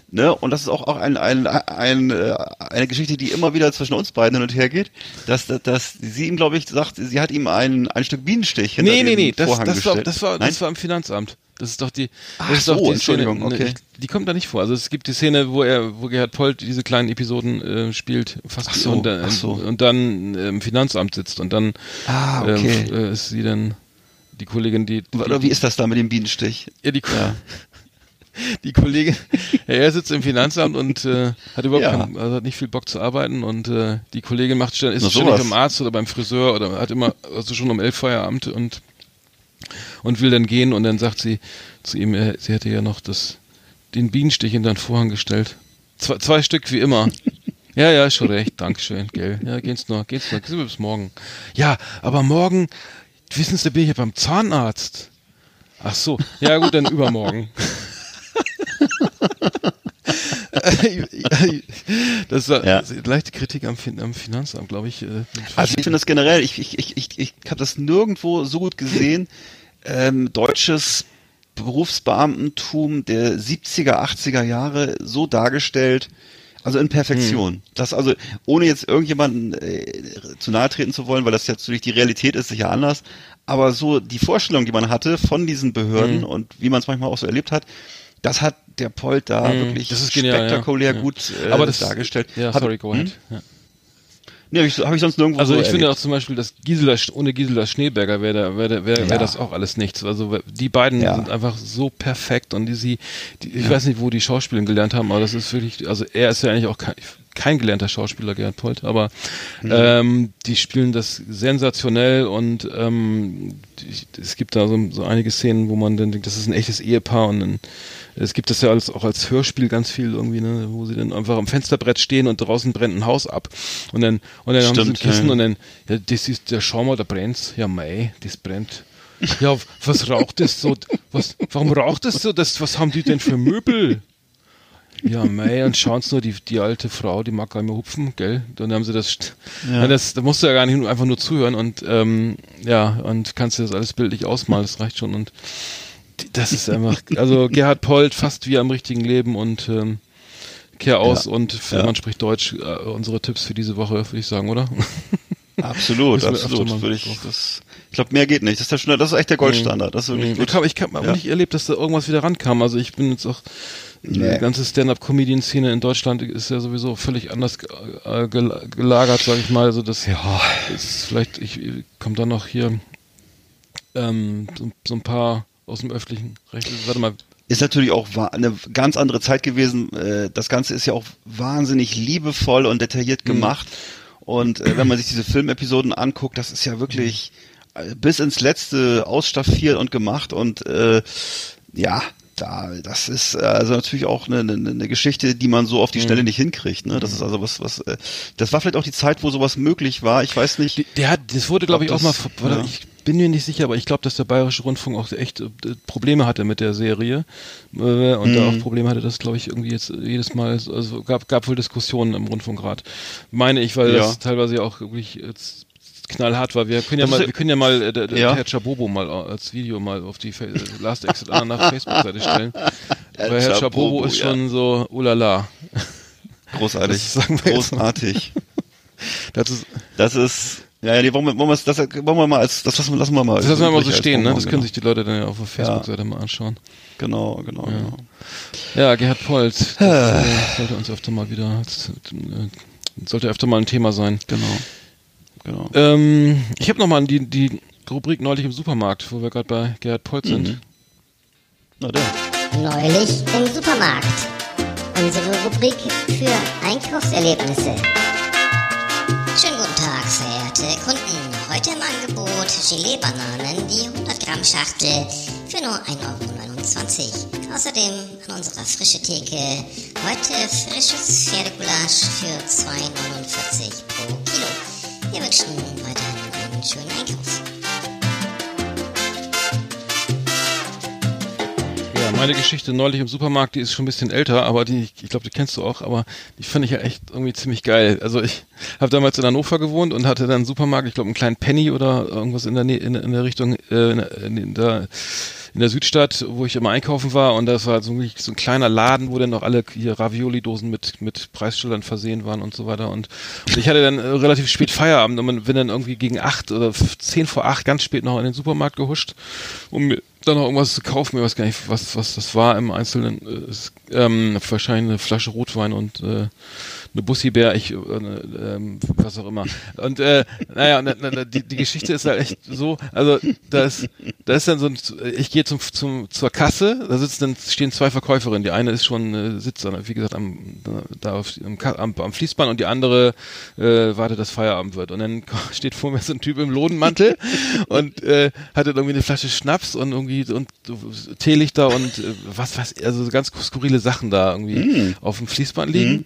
Ne, und das ist auch, auch ein, ein, ein, äh, eine Geschichte, die immer wieder zwischen uns beiden hin und her geht, dass, dass, sie ihm, glaube ich, sagt, sie hat ihm ein, ein Stück Bienenstich hinter Nee, nee, nee, das, Vorhang das, war, gestellt. das, war, Nein? das war im Finanzamt. Das ist doch die, Ach das ist doch so, die Entschuldigung, Szene, ne, okay. die kommt da nicht vor. Also es gibt die Szene, wo er, wo Gerhard Polt diese kleinen Episoden äh, spielt, fast Ach so, und, dann, ach so. und dann äh, im Finanzamt sitzt und dann Ah, okay. ähm, äh, ist sie dann die Kollegin, die, die Oder wie ist das da mit dem Bienenstich? Ja, die, die Kollegin, ja, er sitzt im Finanzamt und äh, hat überhaupt Ja. keinen, also hat nicht viel Bock zu arbeiten und äh, die Kollegin macht ständig, Na, ist ständig beim Arzt oder beim Friseur oder hat immer also schon um elf Feierabend und und will dann gehen und dann sagt sie zu ihm, er, sie hätte ja noch das den Bienenstich in den Vorhang gestellt. Zwei, zwei Stück wie immer. Ja, ja, schon recht, Dankeschön, gell. Ja, geht's noch, geht's noch, bis morgen. Ja, aber morgen, wissen Sie, bin ich ja beim Zahnarzt. Ach so, ja gut, dann übermorgen. das war Ja. leichte Kritik am, fin am Finanzamt, glaube ich. äh, Also ich finde das generell, ich, ich, ich, ich, ich habe das nirgendwo so gut gesehen. Ähm, deutsches Berufsbeamtentum der 70er, 80er Jahre so dargestellt, also in Perfektion. Hm. Das also, ohne jetzt irgendjemanden äh, zu nahe treten zu wollen, weil das jetzt natürlich die Realität ist, sicher anders, aber so die Vorstellung, die man hatte von diesen Behörden Hm. und wie man es manchmal auch so erlebt hat, das hat der Polt da Hm, wirklich das ist genial, spektakulär Ja. gut äh, aber das, dargestellt. Ja, sorry, go Hm? ahead. Ja. Nee, habe ich, hab ich sonst nirgendwo Also so ich finde erlebt. auch zum Beispiel, dass Gisela, ohne Gisela Schneeberger wäre da, wäre, wäre, Ja. das auch alles nichts. Also die beiden Ja. sind einfach so perfekt und die sie, die, ich weiß nicht, wo die Schauspielen gelernt haben, aber das ist wirklich, also er ist ja eigentlich auch kein, kein gelernter Schauspieler, Gerhard Polt, aber Mhm. ähm, die spielen das sensationell und ähm, die, es gibt da so, so einige Szenen, wo man dann denkt, das ist ein echtes Ehepaar und dann, es gibt das ja alles auch als Hörspiel ganz viel irgendwie, ne, wo sie dann einfach am Fensterbrett stehen und draußen brennt ein Haus ab und dann und dann haben sie ein Stimmt, Kissen ja. und dann ja, das ist der schau mal, da brennt's. Ja, mei, das brennt. Ja, was raucht das so? Was warum raucht das so? Das was haben die denn für Möbel? Ja, mei, und schauen's nur, die, die alte Frau, die mag gar nicht mehr hupfen, gell? Dann haben sie das, Ja. ja. das, da musst du ja gar nicht einfach nur zuhören und, ähm, ja, und kannst dir das alles bildlich ausmalen, das reicht schon und das ist einfach, also Gerhard Polt fast wie am richtigen Leben und, ähm, kehr aus Ja. und Ja. man spricht Deutsch, äh, unsere Tipps für diese Woche, würde ich sagen, oder? Absolut, absolut. Würde ich, das, ich glaube, mehr geht nicht. Das ist, der, schon- das ist echt der Goldstandard. Das ist wirklich Ich gut. habe ich hab Ja. nicht erlebt, dass da irgendwas wieder rankam. Also ich bin jetzt auch, die Nee. ganze Stand-Up-Comedian-Szene in Deutschland ist ja sowieso völlig anders äh, gel- gelagert, sage ich mal. Also das Ja. ist vielleicht, ich komme dann noch hier ähm, so, so ein paar aus dem öffentlichen Recht. Warte mal, Ist natürlich auch eine ganz andere Zeit gewesen. Äh, Das Ganze ist ja auch wahnsinnig liebevoll und detailliert Mhm. gemacht. Und äh, wenn man sich diese Filmepisoden anguckt, das ist ja wirklich äh, bis ins Letzte ausstaffiert und gemacht. Und äh, ja, da, das ist äh, also natürlich auch eine, eine, eine Geschichte, die man so auf Mhm. die Schnelle nicht hinkriegt. Ne? Das ist also was, was. Äh, das war vielleicht auch die Zeit, wo sowas möglich war. Ich weiß nicht. Der hat, das wurde, glaube ich, auch mal, das- warte, ja. ich bin mir nicht sicher, aber ich glaube, dass der Bayerische Rundfunk auch echt äh, Probleme hatte mit der Serie äh, und da Mhm. auch Probleme hatte, das glaube ich irgendwie jetzt jedes Mal, also gab, gab wohl Diskussionen im Rundfunkrat, meine ich, weil Ja. das teilweise ja auch wirklich jetzt knallhart war. Wir können ja Das mal, ja- wir können ja mal äh, der, Ja. Herr Chabobo mal als Video mal auf die Fa- Last Exit nach Facebook-Seite stellen. Weil Herr Chabobo Chabobo, ist ja. schon so, oh la la. Großartig. Das sagen wir jetzt mal. Großartig. Das ist, Das ist, ja, ja, die wollen wir, wollen wir, das, wollen wir mal als, das lassen wir, lassen wir mal. das lassen wir mal so stehen, ne? Das können genau. sich die Leute dann ja auf der Facebook-Seite mal anschauen. Genau, genau, genau. Ja, Gerhard Polt, das äh, sollte uns öfter mal wieder, äh, sollte öfter mal ein Thema sein. Genau. Genau. Ähm, ich habe nochmal die, die Rubrik neulich im Supermarkt, wo wir gerade bei Gerhard Polt sind. Mhm. Na der. Neulich im Supermarkt. Unsere Rubrik für Einkaufserlebnisse. Schönen guten Tag, verehrte Kunden. Heute im Angebot Gelee-Bananen, die 100 Gramm Schachtel für nur 1,29 Euro. Außerdem an unserer frische Theke heute frisches Pferdegulasch für 2,49 pro Kilo. Wir wünschen weiterhin einen schönen Einkauf. Ja, meine Geschichte neulich im Supermarkt, die ist schon ein bisschen älter, aber die, ich glaube, die kennst du auch, aber die fand ich ja echt irgendwie ziemlich geil. Also ich habe damals in Hannover gewohnt und hatte dann einen Supermarkt, ich glaube einen kleinen Penny oder irgendwas in der in, in der Richtung, äh, in, in, in der in der Südstadt, wo ich immer einkaufen war. Und das war so, ein- so ein kleiner Laden, wo dann noch alle hier Ravioli-Dosen mit, mit Preisschildern versehen waren und so weiter. Und, und ich hatte dann äh, relativ spät Feierabend. Und man bin dann irgendwie gegen acht oder zehn vor acht ganz spät noch in den Supermarkt gehuscht, um mir dann noch irgendwas zu kaufen, ich weiß gar nicht, was, was das war im Einzelnen, äh, ähm, wahrscheinlich eine Flasche Rotwein und äh, eine Bussi-Bär, ich, äh, ähm, was auch immer. Und äh, naja, und, äh, die, die Geschichte ist halt echt so, also da ist, da ist dann so ein, ich gehe zum, zum, zur Kasse, da sitzen dann, stehen zwei Verkäuferinnen, die eine ist schon, äh, sitzt dann, wie gesagt, am, da auf, am, am, am Fließband und die andere äh, wartet, dass Feierabend wird. Und dann steht vor mir so ein Typ im Lodenmantel und äh, hatte irgendwie eine Flasche Schnaps und irgendwie und Teelichter und äh, was was also so ganz skurrile Sachen da irgendwie auf dem Fließband liegen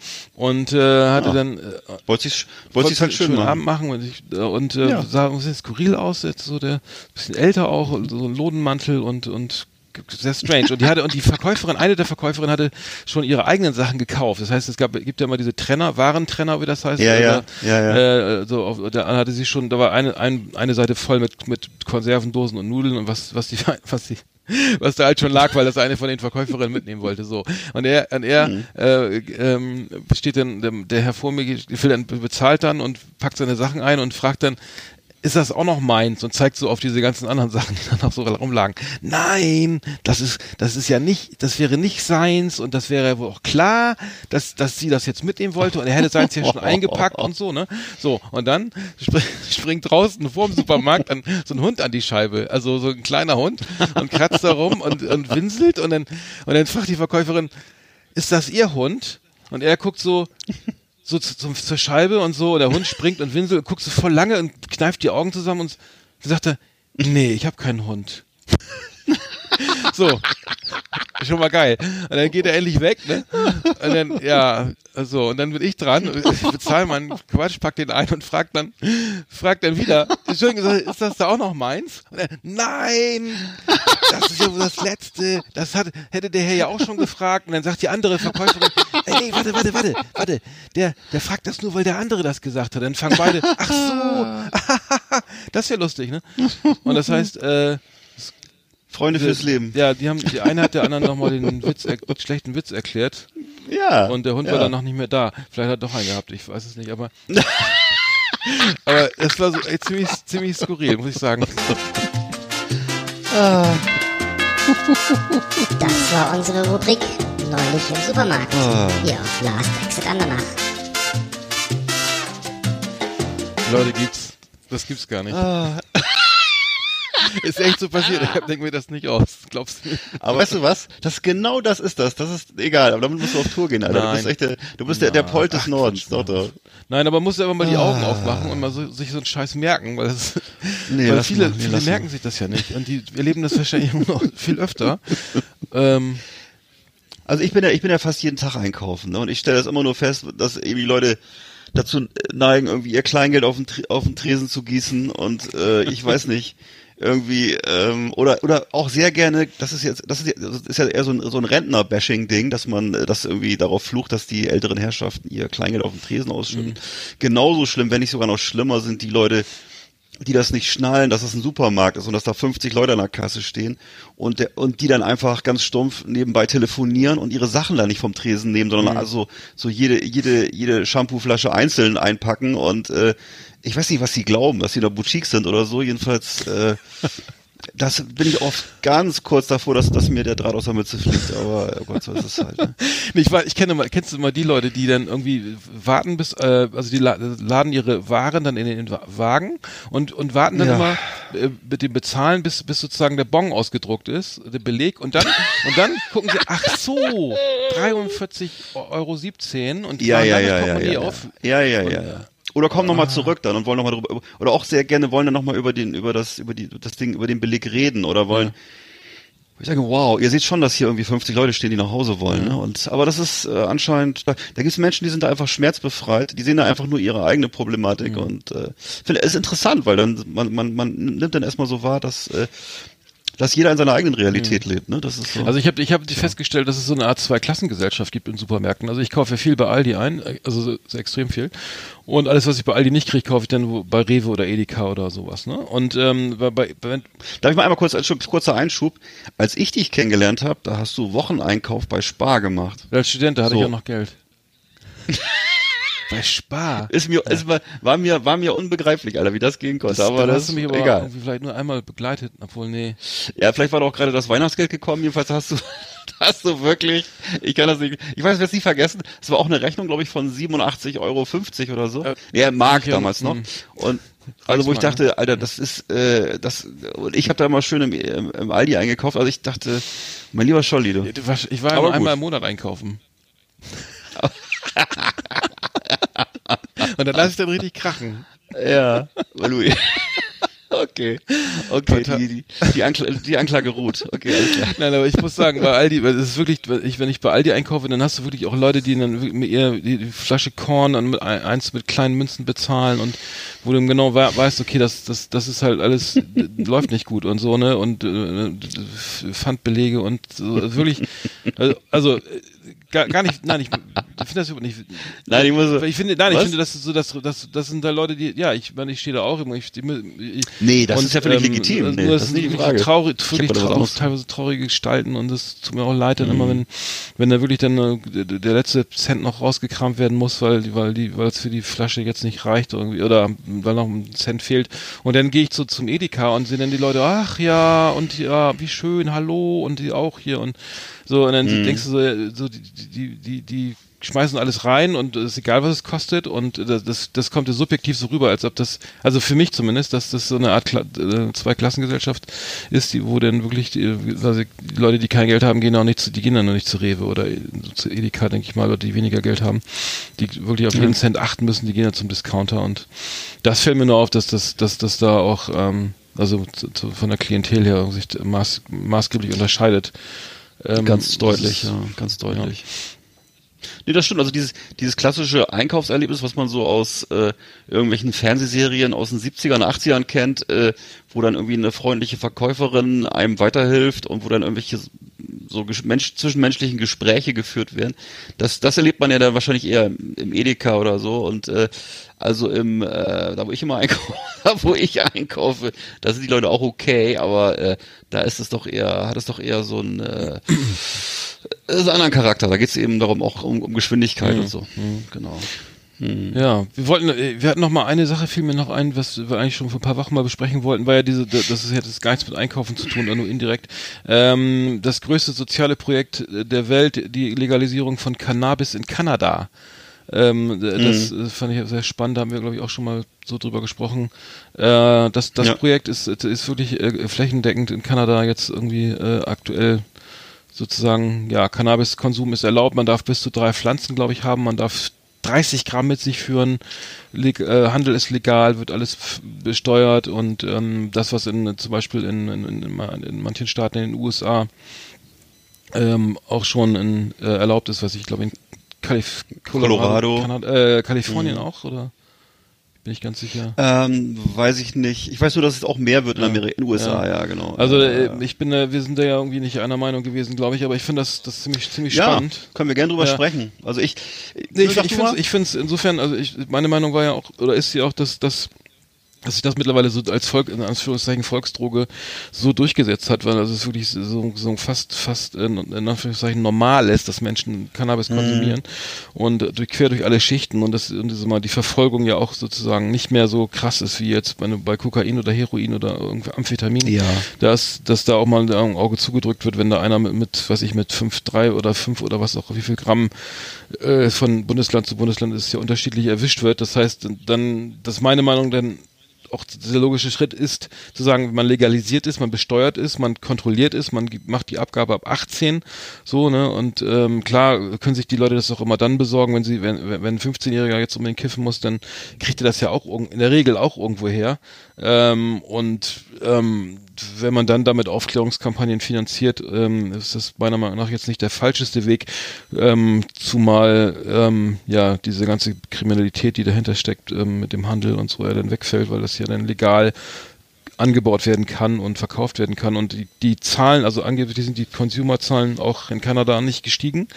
und äh, hatte dann äh, Wollte ich wollte ich halt schön machen. Abend machen und, ich, äh, und äh, Ja. sah ein bisschen skurril aus, jetzt so der bisschen älter auch, so ein Lodenmantel und und sehr strange. Und die hatte und die Verkäuferin, eine der Verkäuferinnen hatte schon ihre eigenen Sachen gekauft. Das heißt, es gab gibt ja immer diese Trenner, Warentrenner, wie das heißt. Ja, ja, ja, ja. Äh, so auf, da hatte sie schon, da war eine ein, eine Seite voll mit mit Konservendosen und Nudeln und was was die was die was da halt schon lag, weil das eine von den Verkäuferinnen mitnehmen wollte, so. Und er, und er Mhm. äh, ähm, steht dann, der, der Herr vor mir, will dann, bezahlt dann und packt seine Sachen ein und fragt dann, ist das auch noch meins und zeigt so auf diese ganzen anderen Sachen, die dann noch so rumlagen. Nein, das ist, das ist ja nicht, das wäre nicht seins und das wäre wohl auch klar, dass, dass sie das jetzt mitnehmen wollte und er hätte seins ja schon eingepackt und so, ne? So, und dann spring, springt draußen vor dem Supermarkt an, so ein Hund an die Scheibe, also so ein kleiner Hund und kratzt da rum und, und winselt und dann, und dann fragt die Verkäuferin, ist das ihr Hund? Und er guckt so, so zu, zum, zur Scheibe und so, der Hund springt und winselt und guckt so voll lange und kneift die Augen zusammen und sagt er, nee, ich habe keinen Hund. so. Schon mal geil. Und dann geht er endlich weg, ne? Und dann, ja, so, und dann bin ich dran, bezahle meinen Quatsch, pack den ein und frag dann, frag dann wieder, Entschuldigung, ist das da auch noch meins? Und er, nein! Das ist ja wohl das Letzte. Das hat, hätte der Herr ja auch schon gefragt. Und dann sagt die andere Verkäuferin, ey, warte, warte, warte, warte. Der, der fragt das nur, weil der andere das gesagt hat. Dann fangen beide, ach so, das ist ja lustig, ne? Und das heißt, äh, Freunde fürs Leben. ja, die haben, die eine hat der anderen nochmal den Witz, er, schlechten Witz erklärt. Ja. Und der Hund ja. war dann noch nicht mehr da. Vielleicht hat er doch einen gehabt, ich weiß es nicht, aber. aber es war so ey, ziemlich, ziemlich skurril, muss ich sagen. Das war unsere Rubrik Neulich im Supermarkt. Ah. Hier auf Last Exit Andernach. Leute, gibt's. Das gibt's gar nicht. Ah. Ist echt so passiert. Ich denke mir das nicht aus. Glaubst du nicht? Aber weißt du was? Das genau das ist das. Das ist egal. Aber damit musst du auf Tour gehen, Alter. Du Nein. bist echt der, du bist der, der Polt des Nordens. Doch, doch. Nein, aber man muss ja immer mal die Augen Ah. aufmachen und mal so, sich so einen Scheiß merken, weil, das, Nee, weil viele, mal, nee, viele merken sich das ja nicht. Und die erleben das wahrscheinlich noch viel öfter. Ähm, Also ich bin ja, ich bin ja fast jeden Tag einkaufen, ne? Und ich stelle das immer nur fest, dass irgendwie Leute dazu neigen, irgendwie ihr Kleingeld auf den, auf den Tresen zu gießen und äh, ich weiß nicht, irgendwie ähm, oder oder auch sehr gerne, das ist jetzt, das ist, ja- das ist ja eher so ein, so ein Rentner-Bashing-Ding, dass man äh, das irgendwie darauf flucht, dass die älteren Herrschaften ihr Kleingeld auf den Tresen ausschütten. Genauso schlimm, wenn nicht sogar noch schlimmer sind die Leute, die das nicht schnallen, dass es ein Supermarkt ist und dass da 50 Leute an der Kasse stehen und der, und die dann einfach ganz stumpf nebenbei telefonieren und ihre Sachen da nicht vom Tresen nehmen, sondern also so jede jede jede Shampooflasche einzeln einpacken und äh, ich weiß nicht, was sie glauben, dass sie da Boutique sind oder so. Jedenfalls äh, das bin ich oft ganz kurz davor, dass, dass mir der Draht aus der Mütze fliegt, aber oh Gott, so ist es halt. Ne? Nee, ich, war, ich kenne mal, kennst du mal die Leute, die dann irgendwie warten bis, äh, also die la laden ihre Waren dann in den Wa- Wagen und, und warten dann Ja. immer äh, mit dem Bezahlen, bis, bis sozusagen der Bon ausgedruckt ist, der Beleg und dann, und dann gucken sie, ach so, 43,17 Euro und Ja, machen ja, dann das ja, ja, ja, auf. ja, ja, ja, ja. Oder kommen nochmal zurück dann und wollen nochmal drüber, oder auch sehr gerne wollen dann nochmal über den, über das, über die, das Ding, über den Beleg reden oder wollen, Ich sage, wow, ihr seht schon, dass hier irgendwie 50 Leute stehen, die nach Hause wollen. Ne? Und aber das ist äh, anscheinend, da, da gibt es Menschen, die sind da einfach schmerzbefreit, die sehen da einfach nur ihre eigene Problematik und äh, finde es ist interessant, weil dann man man man nimmt dann erstmal so wahr, dass äh, dass jeder in seiner eigenen Realität lebt. Ne? Das ist so. Also ich habe ich hab festgestellt, dass es so eine Art Zweiklassengesellschaft gibt in Supermärkten. Also ich kaufe ja viel bei Aldi ein, also so, so extrem viel. Und alles, was ich bei Aldi nicht kriege, kaufe ich dann bei Rewe oder Edeka oder sowas. Ne? Und ähm, bei, bei, bei, Darf ich mal einmal kurz, ein kurzer Einschub? Als ich dich kennengelernt habe, da hast du Wocheneinkauf bei Spar gemacht. als Student, da hatte So. ich auch noch Geld. bei Spar. Ist mir, ist mir, war mir, war mir unbegreiflich, Alter, wie das gehen konnte. aber da das hast du mich aber egal. irgendwie vielleicht nur einmal begleitet, obwohl, nee. Ja, vielleicht war doch auch gerade das Weihnachtsgeld gekommen. Jedenfalls hast du, hast du wirklich, ich kann das nicht, ich weiß, ich werde es nie vergessen. Es war auch eine Rechnung, glaube ich, von 87,50 Euro oder so. Äh, ja, Mark okay, damals noch. hm. Und also wo ich dachte, Alter, das ist, äh, das, und ich habe da immer schön im, im, im Aldi eingekauft. Also ich dachte, mein lieber Scholli, du. Ich war Aber gut. einmal im Monat einkaufen. Und dann lasse ich dann richtig krachen. Ja, weil du, okay, okay, die, die, die, Ankla die Anklage ruht. Okay, alles klar. Nein, aber ich muss sagen, bei Aldi, weil es ist wirklich, ich, wenn ich bei Aldi einkaufe, dann hast du wirklich auch Leute, die dann wirklich mit ihr die, Flasche Korn dann mit ein- eins mit kleinen Münzen bezahlen und wo du dann genau we weißt, okay, das, das, das ist halt alles äh, läuft nicht gut und so, ne? Und äh, Pfandbelege und so, wirklich, also, also äh, gar, gar nicht, nein, ich, ich finde das überhaupt nicht. Nein, ich muss so- ich finde, nein, ich Was? finde, das ist so, das, das, das sind da Leute, die, ja, ich meine, ich stehe da auch immer, ich, ich, Nee, das und, ist ja völlig ähm, legitim. Nur Nee, das das ist sind nicht die Frage. traurig, was traurig, teilweise traurige Gestalten und es tut mir auch leid dann immer, wenn, wenn da wirklich dann äh, der, letzte Cent noch rausgekramt werden muss, weil, weil die, weil es für die Flasche jetzt nicht reicht irgendwie oder weil noch ein Cent fehlt. Und dann gehe ich so zum Edeka und sehe dann die Leute, ach ja, und ja, wie schön, hallo und die auch hier und so und dann Mhm. denkst du so, äh, so die, die, die, die schmeißen alles rein und es ist egal, was es kostet und das, das, das kommt ja subjektiv so rüber, als ob das, also für mich zumindest, dass das so eine Art Kla äh, Zweiklassengesellschaft ist, die, wo dann wirklich die, also die Leute, die kein Geld haben, gehen auch nicht zu, die gehen dann nicht zu Rewe oder zu Edeka, denke ich mal, Leute, die weniger Geld haben, die wirklich auf jeden Cent achten müssen, die gehen dann zum Discounter und das fällt mir nur auf, dass das, dass das da auch, ähm, also zu, zu, von der Klientel her sich maß, maßgeblich unterscheidet. Ähm, Ganz deutlich, ist- ja, ganz deutlich. Nee, das stimmt. Also dieses, dieses klassische Einkaufserlebnis, was man so aus äh, irgendwelchen Fernsehserien aus den 70ern, 80ern kennt, äh, wo dann irgendwie eine freundliche Verkäuferin einem weiterhilft und wo dann irgendwelche so Mensch, zwischenmenschlichen Gespräche geführt werden. Das, das erlebt man ja dann wahrscheinlich eher im, im Edeka oder so. Und äh, also im, äh, da wo ich immer einkaufe, wo ich einkaufe, da sind die Leute auch okay, aber äh, da ist es doch eher, hat es doch eher so ein äh, das ist ein anderer Charakter. Da geht es eben darum, auch um, um Geschwindigkeit und so. Genau. Ja, wir wollten, äh, wir hatten noch mal eine Sache, fiel mir noch ein, was wir eigentlich schon vor ein paar Wochen mal besprechen wollten, war ja diese, das ist ja das gar nichts mit Einkaufen zu tun, nur indirekt. Ähm, das größte soziale Projekt der Welt, die Legalisierung von Cannabis in Kanada. Ähm, das äh, fand ich sehr spannend, da haben wir, glaube ich, auch schon mal so drüber gesprochen. Äh, das das Ja. Projekt ist, ist wirklich äh, flächendeckend in Kanada jetzt irgendwie äh, aktuell sozusagen, ja, Cannabiskonsum ist erlaubt, man darf bis zu drei Pflanzen, glaube ich, haben, man darf 30 Gramm mit sich führen, Leg, äh, Handel ist legal, wird alles besteuert. Und ähm, das, was in zum Beispiel in, in, in, in manchen Staaten in den USA ähm, auch schon in, äh, erlaubt ist, was ich glaube in Kalif Colorado. Kanada, äh, Kalifornien auch, oder? Bin ich ganz sicher. Ähm, weiß ich nicht. Ich weiß nur, dass es auch mehr wird in Amerika, in den USA, ja, genau. Also äh, ich bin, äh, wir sind da ja irgendwie nicht einer Meinung gewesen, glaube ich, aber ich finde das, das ziemlich, ziemlich ja, spannend. können wir gerne drüber Ja. sprechen. Also ich, ich, ich du finde ich find's insofern, also ich, meine Meinung war ja auch, oder ist sie auch, dass, dass dass sich das mittlerweile so als Volk, in Anführungszeichen Volksdroge so durchgesetzt hat, weil also es wirklich so, so fast, fast in, in Anführungszeichen normal ist, dass Menschen Cannabis Mhm. konsumieren und äh, durch, quer durch alle Schichten und das und das mal die Verfolgung ja auch sozusagen nicht mehr so krass ist wie jetzt bei, bei Kokain oder Heroin oder irgendwie Amphetamin. Ja. Dass, dass da auch mal ein Auge zugedrückt wird, wenn da einer mit, mit was ich, mit fünf, drei oder fünf oder was auch, wie viel Gramm äh, von Bundesland zu Bundesland ist ja unterschiedlich erwischt wird. Das heißt, dann, das ist meine Meinung, dann auch der logische Schritt ist, zu sagen, man legalisiert ist, man besteuert ist, man kontrolliert ist, man macht die Abgabe ab 18, so, ne, und ähm, klar können sich die Leute das auch immer dann besorgen, wenn sie, wenn, wenn ein 15-Jähriger jetzt unbedingt kiffen muss, dann kriegt er das ja auch in der Regel auch irgendwo her. Ähm, und ähm, wenn man dann damit Aufklärungskampagnen finanziert, ähm, ist das meiner Meinung nach jetzt nicht der falscheste Weg, ähm, zumal ähm, ja diese ganze Kriminalität, die dahinter steckt, ähm, mit dem Handel und so, ja dann wegfällt, weil das ja dann legal angebaut werden kann und verkauft werden kann. Und die, die Zahlen, also angeblich sind die Consumer-Zahlen auch in Kanada nicht gestiegen.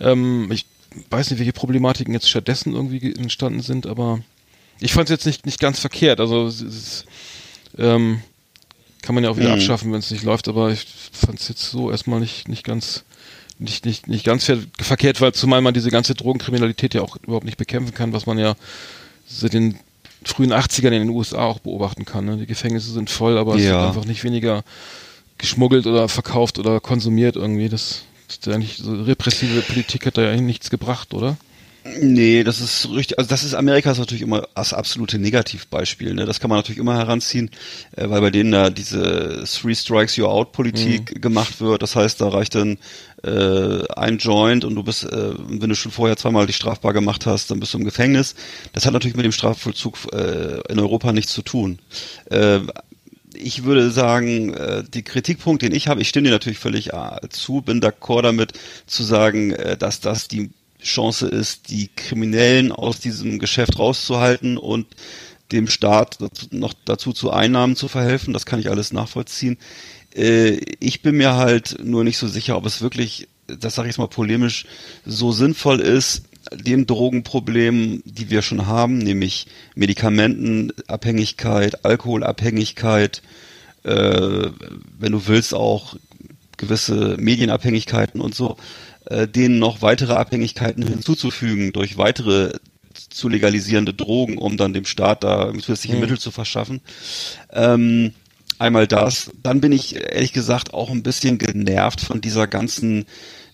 Ähm, ich weiß nicht, welche Problematiken jetzt stattdessen irgendwie entstanden sind, aber ich fand es jetzt nicht, nicht ganz verkehrt. Also es ist, ähm, kann man ja auch wieder Mhm. abschaffen, wenn es nicht läuft, aber ich fand es jetzt so erstmal nicht, nicht ganz nicht, nicht, nicht ganz ver verkehrt, weil zumal man diese ganze Drogenkriminalität ja auch überhaupt nicht bekämpfen kann, was man ja seit den frühen 80ern in den USA auch beobachten kann. Ne? Die Gefängnisse sind voll, aber es Ja. wird einfach nicht weniger geschmuggelt oder verkauft oder konsumiert irgendwie. Das, das ist ja eigentlich so repressive Politik hat da ja eigentlich nichts gebracht, oder? Nee, das ist richtig. Also das ist Amerika ist natürlich immer das absolute Negativbeispiel. Ne? Das kann man natürlich immer heranziehen, äh, weil bei denen da diese Three Strikes You're Out Politik gemacht wird. Das heißt, da reicht dann äh, ein Joint und du bist, äh, wenn du schon vorher zweimal dich strafbar gemacht hast, dann bist du im Gefängnis. Das hat natürlich mit dem Strafvollzug äh, in Europa nichts zu tun. Äh, ich würde sagen, äh, die Kritikpunkt, den ich habe, ich stimme dir natürlich völlig äh, zu, bin d'accord damit zu sagen, äh, dass das die Chance ist, die Kriminellen aus diesem Geschäft rauszuhalten und dem Staat dazu, noch dazu zu Einnahmen zu verhelfen. Das kann ich alles nachvollziehen. Äh, ich bin mir halt nur nicht so sicher, ob es wirklich, das sage ich jetzt mal polemisch, so sinnvoll ist, dem Drogenproblem, die wir schon haben, nämlich Medikamentenabhängigkeit, Alkoholabhängigkeit, äh, wenn du willst auch gewisse Medienabhängigkeiten und so, äh, denen noch weitere Abhängigkeiten hinzuzufügen durch weitere zu legalisierende Drogen, um dann dem Staat da zusätzliche Mittel zu verschaffen. Ähm, einmal das. Dann bin ich ehrlich gesagt auch ein bisschen genervt von dieser ganzen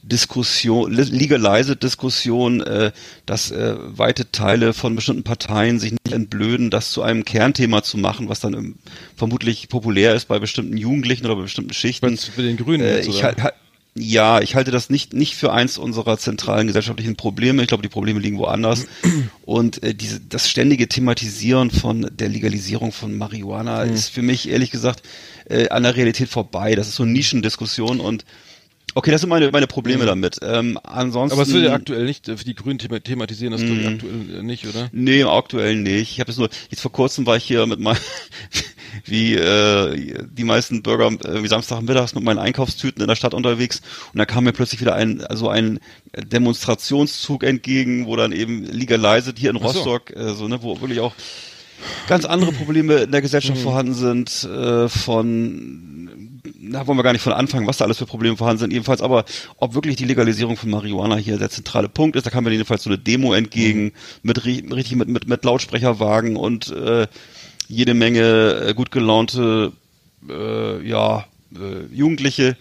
Diskussion, Legalize-Diskussion, äh, dass äh, weite Teile von bestimmten Parteien sich nicht entblöden, das zu einem Kernthema zu machen, was dann ähm, vermutlich populär ist bei bestimmten Jugendlichen oder bei bestimmten Schichten. Bei den Grünen Äh, ich halt- ja, ich halte das nicht nicht für eins unserer zentralen gesellschaftlichen Probleme. Ich glaube, die Probleme liegen woanders. Und äh, diese das ständige Thematisieren von der Legalisierung von Marihuana Hm. ist für mich ehrlich gesagt äh, an der Realität vorbei. Das ist so eine Nischendiskussion und okay, das sind meine meine Probleme damit. Ähm, ansonsten. Hm. Aber es wird ja aktuell nicht, äh, für die Grünen thema thematisieren, das ich Mhm. aktuell äh, nicht, oder? Nee, im aktuellen nicht. Ich habe es nur, jetzt vor kurzem war ich hier mit meinem, wie äh, die meisten Bürger äh, wie Samstagmittags mit meinen Einkaufstüten in der Stadt unterwegs und da kam mir plötzlich wieder ein, also ein Demonstrationszug entgegen, wo dann eben Legalized hier in Ach so. Rostock, äh, so, ne, wo wirklich auch ganz andere Probleme in der Gesellschaft Mhm. vorhanden sind, äh, von, da wollen wir gar nicht von anfangen, was da alles für Probleme vorhanden sind, jedenfalls, aber ob wirklich die Legalisierung von Marihuana hier der zentrale Punkt ist, da kam mir jedenfalls so eine Demo entgegen, Mhm. mit ri- richtig mit, mit, mit Lautsprecherwagen und äh, jede Menge äh, gut gelaunte, äh, ja, äh, Jugendliche,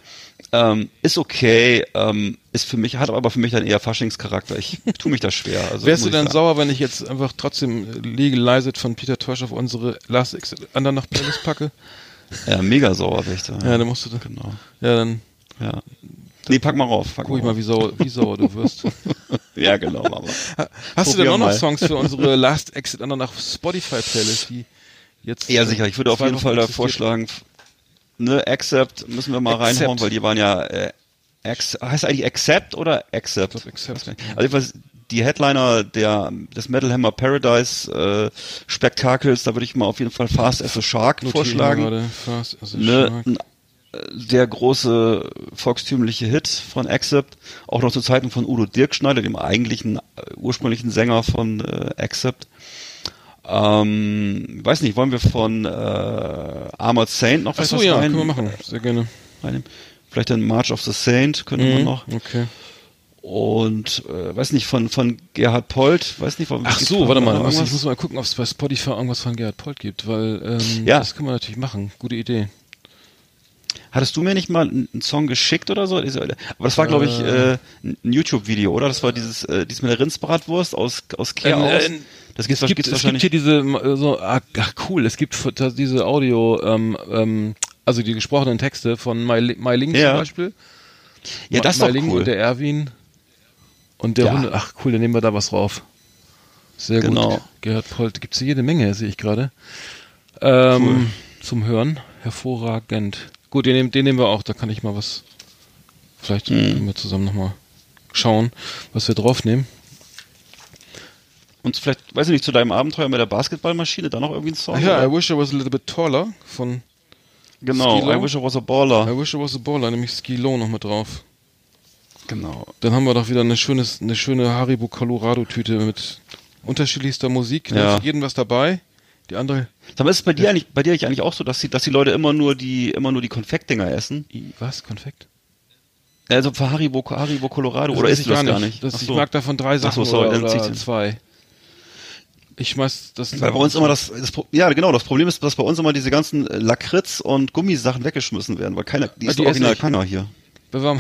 ähm, ist okay, ähm, ist für mich, hat aber für mich dann eher Faschingscharakter. Ich tue mich da schwer. Also, Wärst du dann sagen. sauer, wenn ich jetzt einfach trotzdem Legalized von Peter Tosh auf unsere Last Exit Andernach Playlist packe? Ja, mega sauer wäre ich da. Ja, dann musst du da. Genau. Ja, dann Ja. Nee, pack mal rauf. Pack guck ich mal mal, wie sauer, wie sauer du wirst. Ja, genau, Mama. Hast du Probier denn auch noch mal. Songs für unsere Last Exit Andernach Spotify Playlist, die jetzt Ja, sicher. Ich würde auf jeden Fall da vorschlagen, ne, Accept müssen wir mal Accept. reinhauen, weil die waren ja, äh, Ex heißt eigentlich Accept oder Accept? Glaub, Accept. Also jedenfalls die Headliner der des Metal Hammer Paradise äh, Spektakels, da würde ich mal auf jeden Fall Fast as a Shark Notiere ich mal vorschlagen. gerade. Fast as a ne, Shark. äh, der große volkstümliche Hit von Accept, auch noch zu Zeiten von Udo Dirkschneider, dem eigentlichen äh, ursprünglichen Sänger von äh, Accept. Ähm, weiß nicht, wollen wir von äh, Armored Saint noch Ach vielleicht so, was ja, rein, können wir machen. Sehr gerne. reinnehmen? Vielleicht den March of the Saint könnte man Mhm, noch. Okay. Und äh, weiß nicht, von, von Gerhard Polt, weiß nicht, Ach gibt's so, von- warte mal, muss, ich muss mal gucken, ob es bei Spotify irgendwas von Gerhard Polt gibt, weil ähm, Ja. das können wir natürlich machen. Gute Idee. Hattest du mir nicht mal einen einen Song geschickt oder so? Aber das war, glaube ich, äh, ein YouTube-Video, oder? Das war dieses, äh, dieses mit der Rindsbratwurst aus, aus Kehr Äh, aus. Das gibt's, es gibt, gibt's es gibt hier diese, so, ah, cool, es gibt diese Audio, ähm, ähm, also die gesprochenen Texte von Mai Mai Ling Ja. zum Beispiel. ja, das ist Mai doch cool. und der Erwin und der Ja. Hunde. Ach cool, dann nehmen wir da was drauf. Sehr Genau. gut. Gerhard Polt, gibt's hier jede Menge, sehe ich gerade. Ähm, Zum Hören. Hervorragend. Gut, den, nehmen- den nehmen wir auch, da kann ich mal was. Vielleicht Mhm. können wir zusammen nochmal schauen, was wir draufnehmen. Und vielleicht, weiß ich nicht, zu deinem Abenteuer mit der Basketballmaschine, da noch irgendwie ein Song? Ach ja, oder? I wish I was a little bit taller von genau, Skilo. I wish I was a baller. I wish I was a baller, nämlich Skilo noch mit drauf. Genau. Dann haben wir doch wieder eine schönes, eine schöne Haribo Colorado Tüte mit unterschiedlichster Musik. Ja. Für jeden was dabei. Die andere, Sag mal, ist es bei dir eigentlich, bei dir eigentlich auch so, dass die, dass die Leute immer nur die, immer nur die Konfektdinger essen? Was? Konfekt? Also für Haribo, Haribo Colorado, oder weiß isst ich du das gar nicht? Das, Ach Ich mag davon drei Ach Sachen so, sorry, oder, oder zwei. Ich schmeiß das. Weil bei uns immer das, das, ja genau, das Problem ist, dass bei uns immer diese ganzen äh, Lakritz und Gummisachen weggeschmissen werden, weil keiner, die Ah, ist die original keiner hier. Bewahren.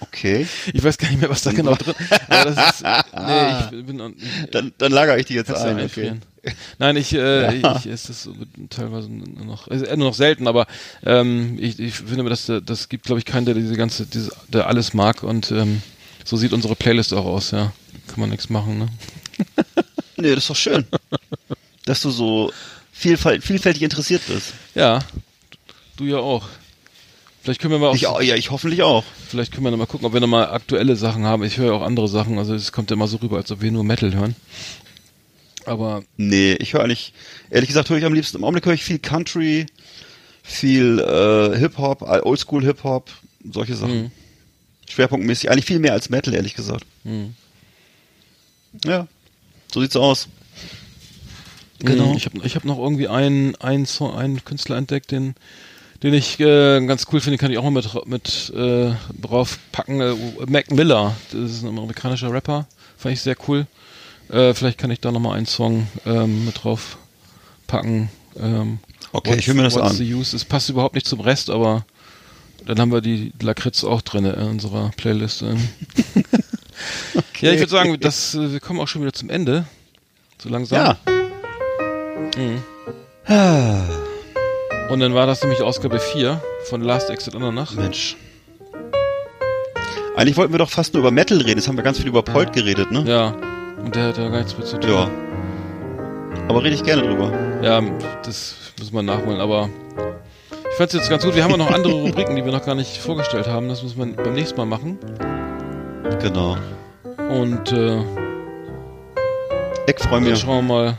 Okay. Ich weiß gar nicht mehr, was da genau drin Aber das ist. Nee, ich bin. Dann, dann lagere ich die jetzt ein. Okay. Nein, ich, äh, Ja. ich esse das teilweise nur noch, also nur noch selten, aber ähm, ich, ich finde, das, das gibt, glaube ich, keinen, der diese ganze, diese, der alles mag und ähm, so sieht unsere Playlist auch aus, ja. Kann man nichts machen, ne? Nee, das ist doch schön. dass du so vielfalt, vielfältig interessiert bist. Ja, du ja auch. Vielleicht können wir mal auch, Ich, ja, ich hoffentlich auch. vielleicht können wir noch mal gucken, ob wir noch mal aktuelle Sachen haben. Ich höre ja auch andere Sachen, also es kommt immer so rüber, als ob wir nur Metal hören. Aber Nee, ich höre eigentlich, ehrlich gesagt, höre ich am liebsten, im Augenblick höre ich viel Country, viel äh, Hip-Hop, äh, Oldschool Hip-Hop, solche Sachen. Mhm. Schwerpunktmäßig, eigentlich viel mehr als Metal, ehrlich gesagt. Mhm. Ja, so sieht's aus. Genau. Ich habe ich hab noch irgendwie einen, einen, Song, einen Künstler entdeckt, den, den ich äh, ganz cool finde, kann ich auch mal mit, mit äh, draufpacken. Äh, Mac Miller, das ist ein amerikanischer Rapper, fand ich sehr cool. Äh, vielleicht kann ich da nochmal einen Song ähm, mit drauf packen. Ähm, Okay, ich höre mir das what's an. The use? Es passt überhaupt nicht zum Rest, aber dann haben wir die Lakritz auch drin in unserer Playlist. Ja, ich würde sagen, das, äh, wir kommen auch schon wieder zum Ende. So langsam. Ja. Und dann war das nämlich Ausgabe 4 von Last Exit Andernach. Mensch. Eigentlich wollten wir doch fast nur über Metal reden. Jetzt haben wir ganz viel über Polt geredet, ne? Ja. Und der hat da gar nichts mit zu tun. Ja. Aber rede ich gerne drüber. Ja, das müssen wir nachholen, aber ich fand's jetzt ganz gut. Wir haben ja noch andere Rubriken, die wir noch gar nicht vorgestellt haben. Das müssen wir beim nächsten Mal machen. Genau. Und äh, Ich freue dann mich. schauen wir mal,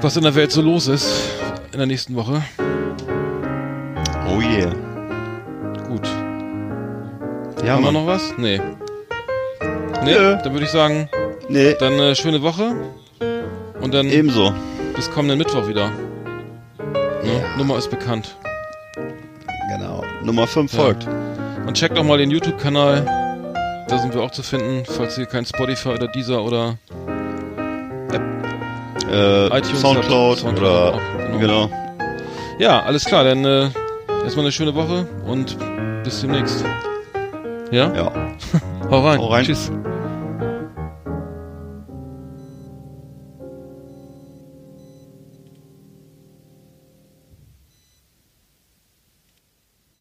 was in der Welt so los ist in der nächsten Woche. Oh yeah. Gut. Ja, haben wir Mann. noch was? Nee. Nee, Nö. dann würde ich sagen, Nee, dann äh, schöne Woche. Und dann ebenso. bis kommenden Mittwoch wieder. Ne? Nummer ist bekannt. Genau. Nummer 5 Ja. folgt. Und checkt auch mal den YouTube-Kanal. Da sind wir auch zu finden, falls ihr kein Spotify oder Deezer oder Äh, iTunes Soundcloud. Soundcloud oder auch, genau. genau. Ja, alles klar, dann äh, erstmal eine schöne Woche und bis demnächst. Ja? Ja. Hau rein. Hau rein. Tschüss.